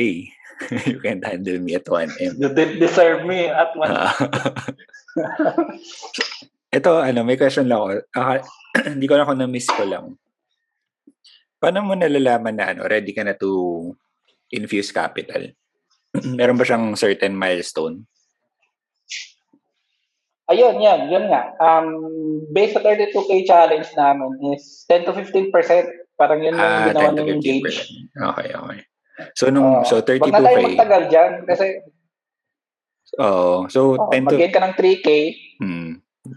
you can't handle me at 1M. You didn't deserve me at one. Ah. Ito, ano, may question lang ako. Ah, hindi ko na kung na-miss ko lang. Paano mo nalalaman na ano, ready ka na to infuse capital? Meron ba siyang certain milestone? Ayun, yan, yun nga. Um, based sa 32K challenge namin is 10 to 15%. Parang yun yung Ah, ginawa 10 to ng 15%. engage. Okay, okay. So, nung, Oo. so Wag na tayo 32K. magtagal dyan kasi Oo. So, oh, 10 to, mag-gain ka ng 3K, hmm.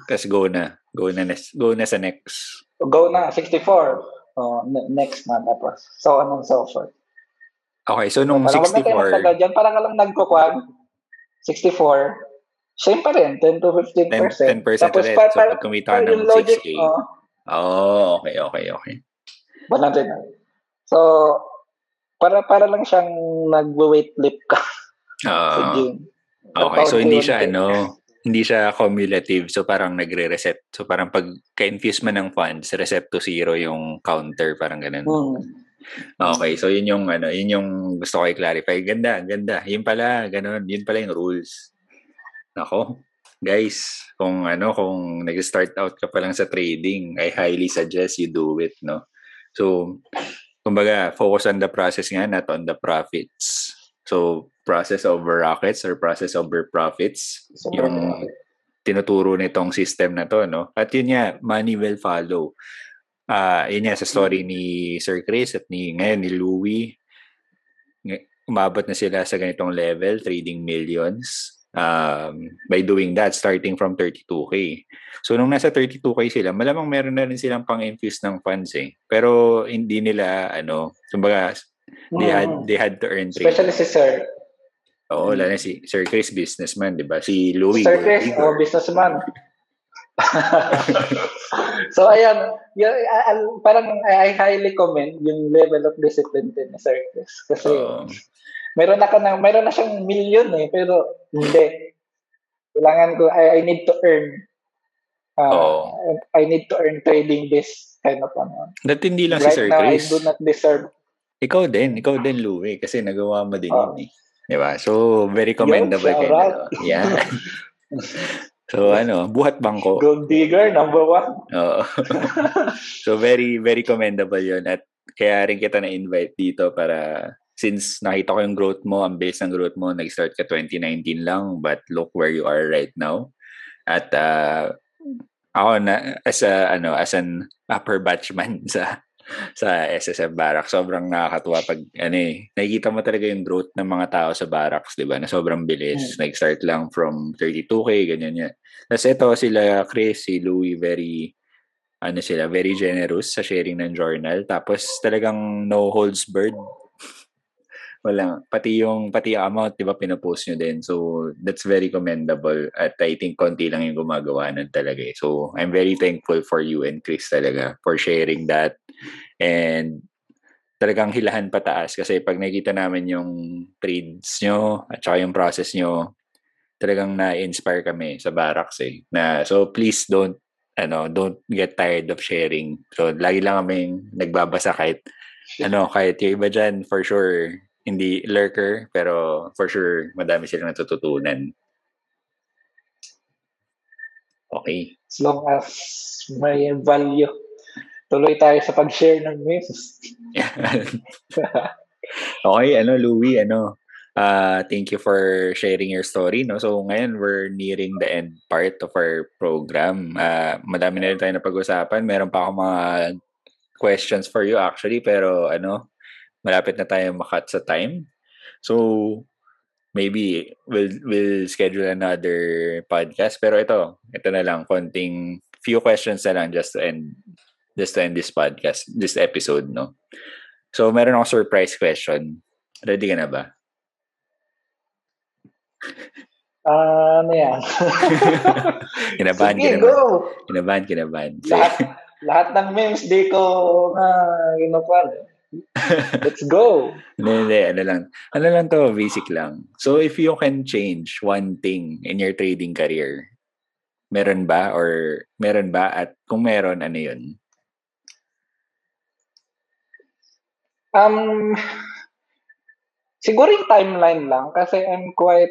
Tapos go na. Go na, nes- go na sa next. go na, 64. Oh, ne- next month tapos. So on and so forth. Okay, so nung Parang wag na tayo magtagal 64, dyan. Parang ka lang nagkukuhan. 64. Same pa rin, 10 to 10, 10% 15%. Tapos ulit. pa, So, pa, pag kumita ka ng logic, 6K. oh, Oh, okay, okay, okay. wala din. So, para para lang siyang nagwe-weight lift ka sa Ah, gym. okay, so hindi siya ano, hindi siya cumulative. So parang nagre-reset. So parang pag ka-infuse man ng funds, reset to zero yung counter, parang ganun. Hmm. Okay, so yun yung ano, yun yung gusto ko i-clarify. Ganda, ganda. Yun pala, ganun. Yun pala yung rules. Nako. Guys, kung ano, kung nag-start out ka pa lang sa trading, I highly suggest you do it, no? So, kumbaga, focus on the process nga, not on the profits. So, process over rockets or process over profits, So, yung tinuturo nitong system na to, no? At yun nga, money will follow. Ah, yun nga sa story ni Sir Chris at ni ngayon ni Louie. Umabot na sila sa ganitong level, trading millions. Um, by doing that, starting from 32K. So, nung nasa 32K sila, malamang meron na rin silang pang-infuse ng funds eh. Pero, hindi nila, ano, kumbaga, they had, Hmm. they had to earn Especially si Sir. Oo, lalo na si Sir Chris, businessman, di ba? Si Louie, Sir Chris, oh, businessman. so, ayan, yun, I- I- parang I highly commend yung level of discipline din ni Sir Chris. Kasi, Oo. Meron na ka na, meron na siyang million eh, pero hindi. Kailangan ko, I, I need to earn. Uh, Oo. I need to earn trading this kind of ano. That hindi lang si Right Sir now, Chris. I do not deserve. Ikaw din, ikaw din, Louie, kasi nagawa mo din Oo. yun eh. Di ba? So, very commendable kayo. Yeah. so, ano, buhat bangko. Gold digger, number one. Oo. so, very, very commendable yun. At kaya rin kita na-invite dito para since nakita ko yung growth mo, ang base ng growth mo, nag-start ka 2019 lang, but look where you are right now. At uh, ako na as a ano as an upper batchman sa sa SSF Barracks sobrang nakakatuwa pag ano eh nakikita mo talaga yung growth ng mga tao sa Barracks 'di ba na sobrang bilis. Nag-start lang from 32k ganyan yan. Tapos ito sila Chris si Louie very ano sila very generous sa sharing ng journal. Tapos talagang no holds barred wala. Pati yung pati yung amount 'di ba pinopost nyo din. So that's very commendable at I think konti lang yung gumagawa nun talaga eh. so I'm very thankful for you and Chris talaga for sharing that. And talagang hilahan pataas kasi pag nakita namin yung trades nyo at saka yung process nyo talagang na-inspire kami sa barracks eh. Na so please don't ano don't get tired of sharing. So lagi lang kaming nagbabasa kahit ano kahit yung iba dyan for sure hindi lurker, pero for sure, madami silang natututunan. Okay. As long as may value. Tuloy tayo sa pag-share ng memes. okay, ano, Louie, ano, Uh, thank you for sharing your story. No? So ngayon, we're nearing the end part of our program. Uh, madami na rin tayo na pag-usapan. Meron pa ako mga questions for you actually, pero ano, malapit na tayo makat sa time. So, maybe we'll, we'll schedule another podcast. Pero ito, ito na lang, konting few questions na lang just to end just to end this podcast, this episode, no? So, meron ako surprise question. Ready ka na ba? Uh, ano yan? kinabahan, Sige, kinabahan. go! Kinabahan, kinabahan. Lahat, lahat ng memes di ko na uh, ginukuan. Let's go! Hindi, hindi. Ano lang. Ano lang to, basic lang. So, if you can change one thing in your trading career, meron ba? Or meron ba? At kung meron, ano yun? Um, siguro yung timeline lang kasi I'm quite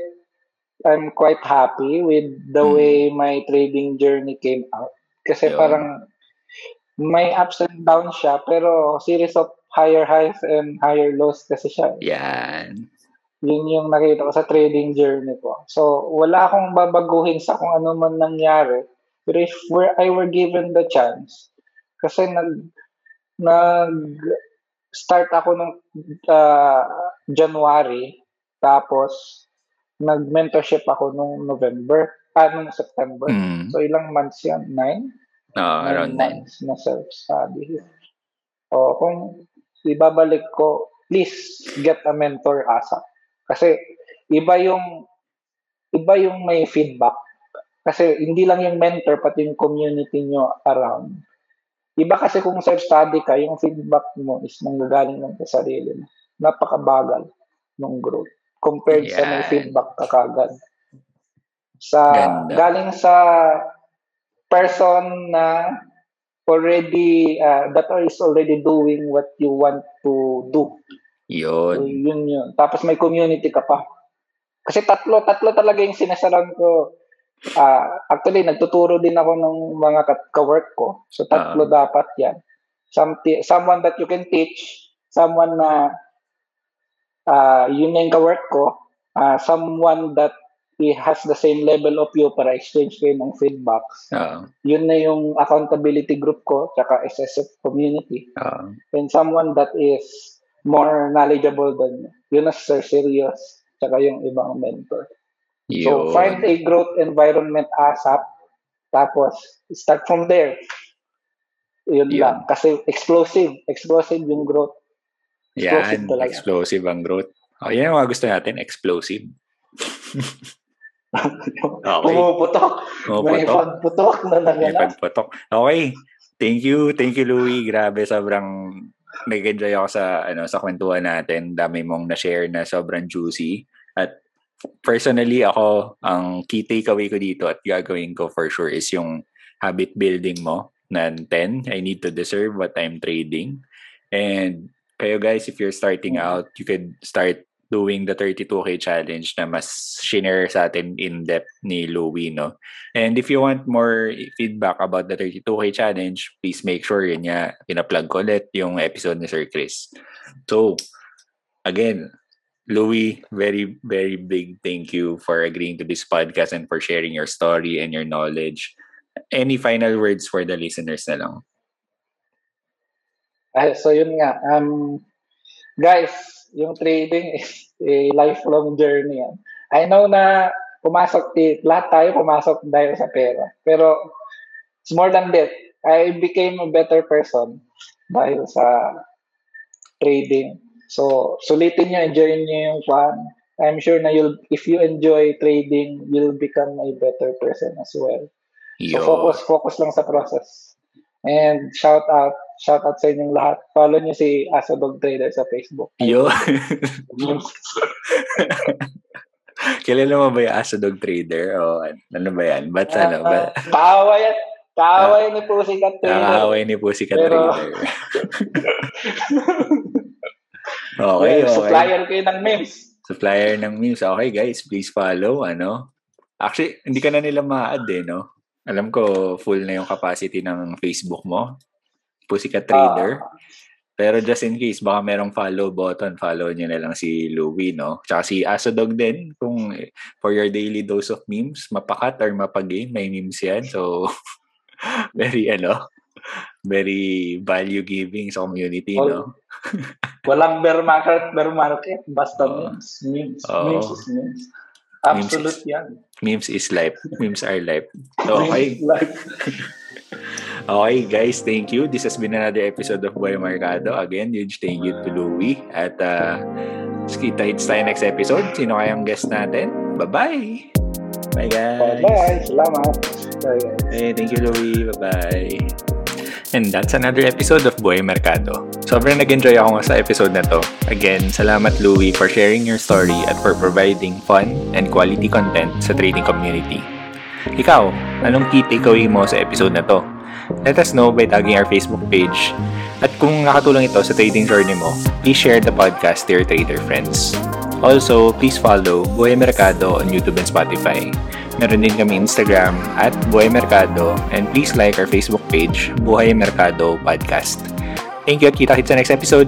I'm quite happy with the Hmm. way my trading journey came out. Kasi Yun. parang may ups and downs siya pero series of higher highs and higher lows kasi siya. Yan. Yun yung nakita ko sa trading journey ko. So, wala akong babaguhin sa kung ano man nangyari. Pero if were, I were given the chance, kasi nag, nag start ako ng uh, January, tapos nag-mentorship ako nung November, ah, nung September. Mm. So, ilang months yan? Nine? No, Nine around nine. months na self-study. O, kung ibabalik ko, please get a mentor ASAP. Kasi iba yung iba yung may feedback. Kasi hindi lang yung mentor, pati yung community nyo around. Iba kasi kung self-study ka, yung feedback mo is nanggagaling lang sa sarili mo. Napakabagal ng growth compared sa may feedback ka kagad. Sa, Ganda. galing sa person na already, uh, that is already doing what you want to do. So, Yun. yun yun. Tapos may community ka pa. Kasi tatlo, tatlo talaga yung sinasaran ko. Ah, actually, nagtuturo din ako ng mga ka- ka-work ko. So, tatlo dapat yan. Something, someone that you can teach, someone na ah yun na yung ka-work ko, ah, someone that has the same level of you para exchange kayo ng feedbacks. Oo. Yun na yung accountability group ko, tsaka SSF community Oo. and someone that is more knowledgeable than you. Yun na Sir Serious, tsaka yung ibang mentor. So, Yun. find a growth environment ASAP, tapos start from there. Yun Yun. lang. Kasi explosive. Explosive yung growth. explosive Yan. talaga. Explosive ang growth. Oh, yan ang mga gusto natin. Explosive. Okay. Pumuputok. May Pumuputok. pagputok na May naganap. pagputok. Okay. Thank you. Thank you, Louie. Grabe, sobrang nag-enjoy ako sa ano sa kwentuhan natin. Dami mong na-share na sobrang juicy. At personally, ako, ang key takeaway ko dito at gagawin ko for sure is yung habit building mo na 10. I need to deserve what I'm trading. And kayo guys, if you're starting out, you could start doing the 32K challenge na mas shinare sa atin in depth ni Louie, no? And if you want more feedback about the 32K challenge, please make sure yun nga, pinaplug ko ulit yung episode ni Sir Chris. So, again, Louie, very, very big thank you for agreeing to this podcast and for sharing your story and your knowledge. Any final words for the listeners na lang? Ah, so yun nga. Um, guys, yung trading is a lifelong journey. Yan. I know na pumasok, lahat tayo pumasok dahil sa pera. Pero it's more than that. I became a better person dahil sa trading. So, sulitin nyo, enjoy nyo yung fun. I'm sure na you'll, if you enjoy trading, you'll become a better person as well. So, Yo. focus, focus lang sa process. And shout out, shout out sa inyong lahat. Follow nyo si Asadog Trader sa Facebook. Yo. Kilala mo ba yung Asa Dog Trader? O ano ba yan? Ba't ano? Ba, Kaaway yan. Kaaway ni Pussycat Trader. nakakaway ni Pussycat Pero- Trader. okay, okay. Supplier kayo ng memes. Supplier ng memes. Okay, guys, please follow. Ano? Actually, hindi ka na nila ma-add eh, no? Alam ko, full na yung capacity ng Facebook mo. Pussycat Trader. Ah, Pero just in case, baka merong follow button, follow nyo na lang si Louie, no? Tsaka si Asodog din, kung for your daily dose of memes, mapakat or mapagame, may memes yan. So, very, ano, very value-giving sa community, Well, no? Walang bear market, bear market. Basta Oo. memes. Memes. Oo. Memes is memes. Memes Absolute is- yan. Memes is life. Memes are life. So, okay. Memes life. Okay, guys, thank you. This has been another episode of Boy Mercado. Again, huge thank you to Louie. At uh, kita-hits tayo next episode. Sino kayang guest natin? Bye-bye! Bye, guys! Bye-bye. Salamat. Bye, guys. Hey, thank you, Louie. Bye-bye! And that's another episode of Boy Mercado. Sobrang nag-enjoy ako sa episode na to. Again, salamat Louie for sharing your story at for providing fun and quality content sa trading community. Ikaw, anong key takeaway mo sa episode na to? Let us know by tagging our Facebook page. At kung nakatulong ito sa trading journey mo, please share the podcast to your trader friends. Also, please follow Buhay Mercado on YouTube and Spotify. Meron din kami Instagram at Buhay Mercado and please like our Facebook page, Buhay Mercado Podcast. Thank you at kita-kits sa next episode.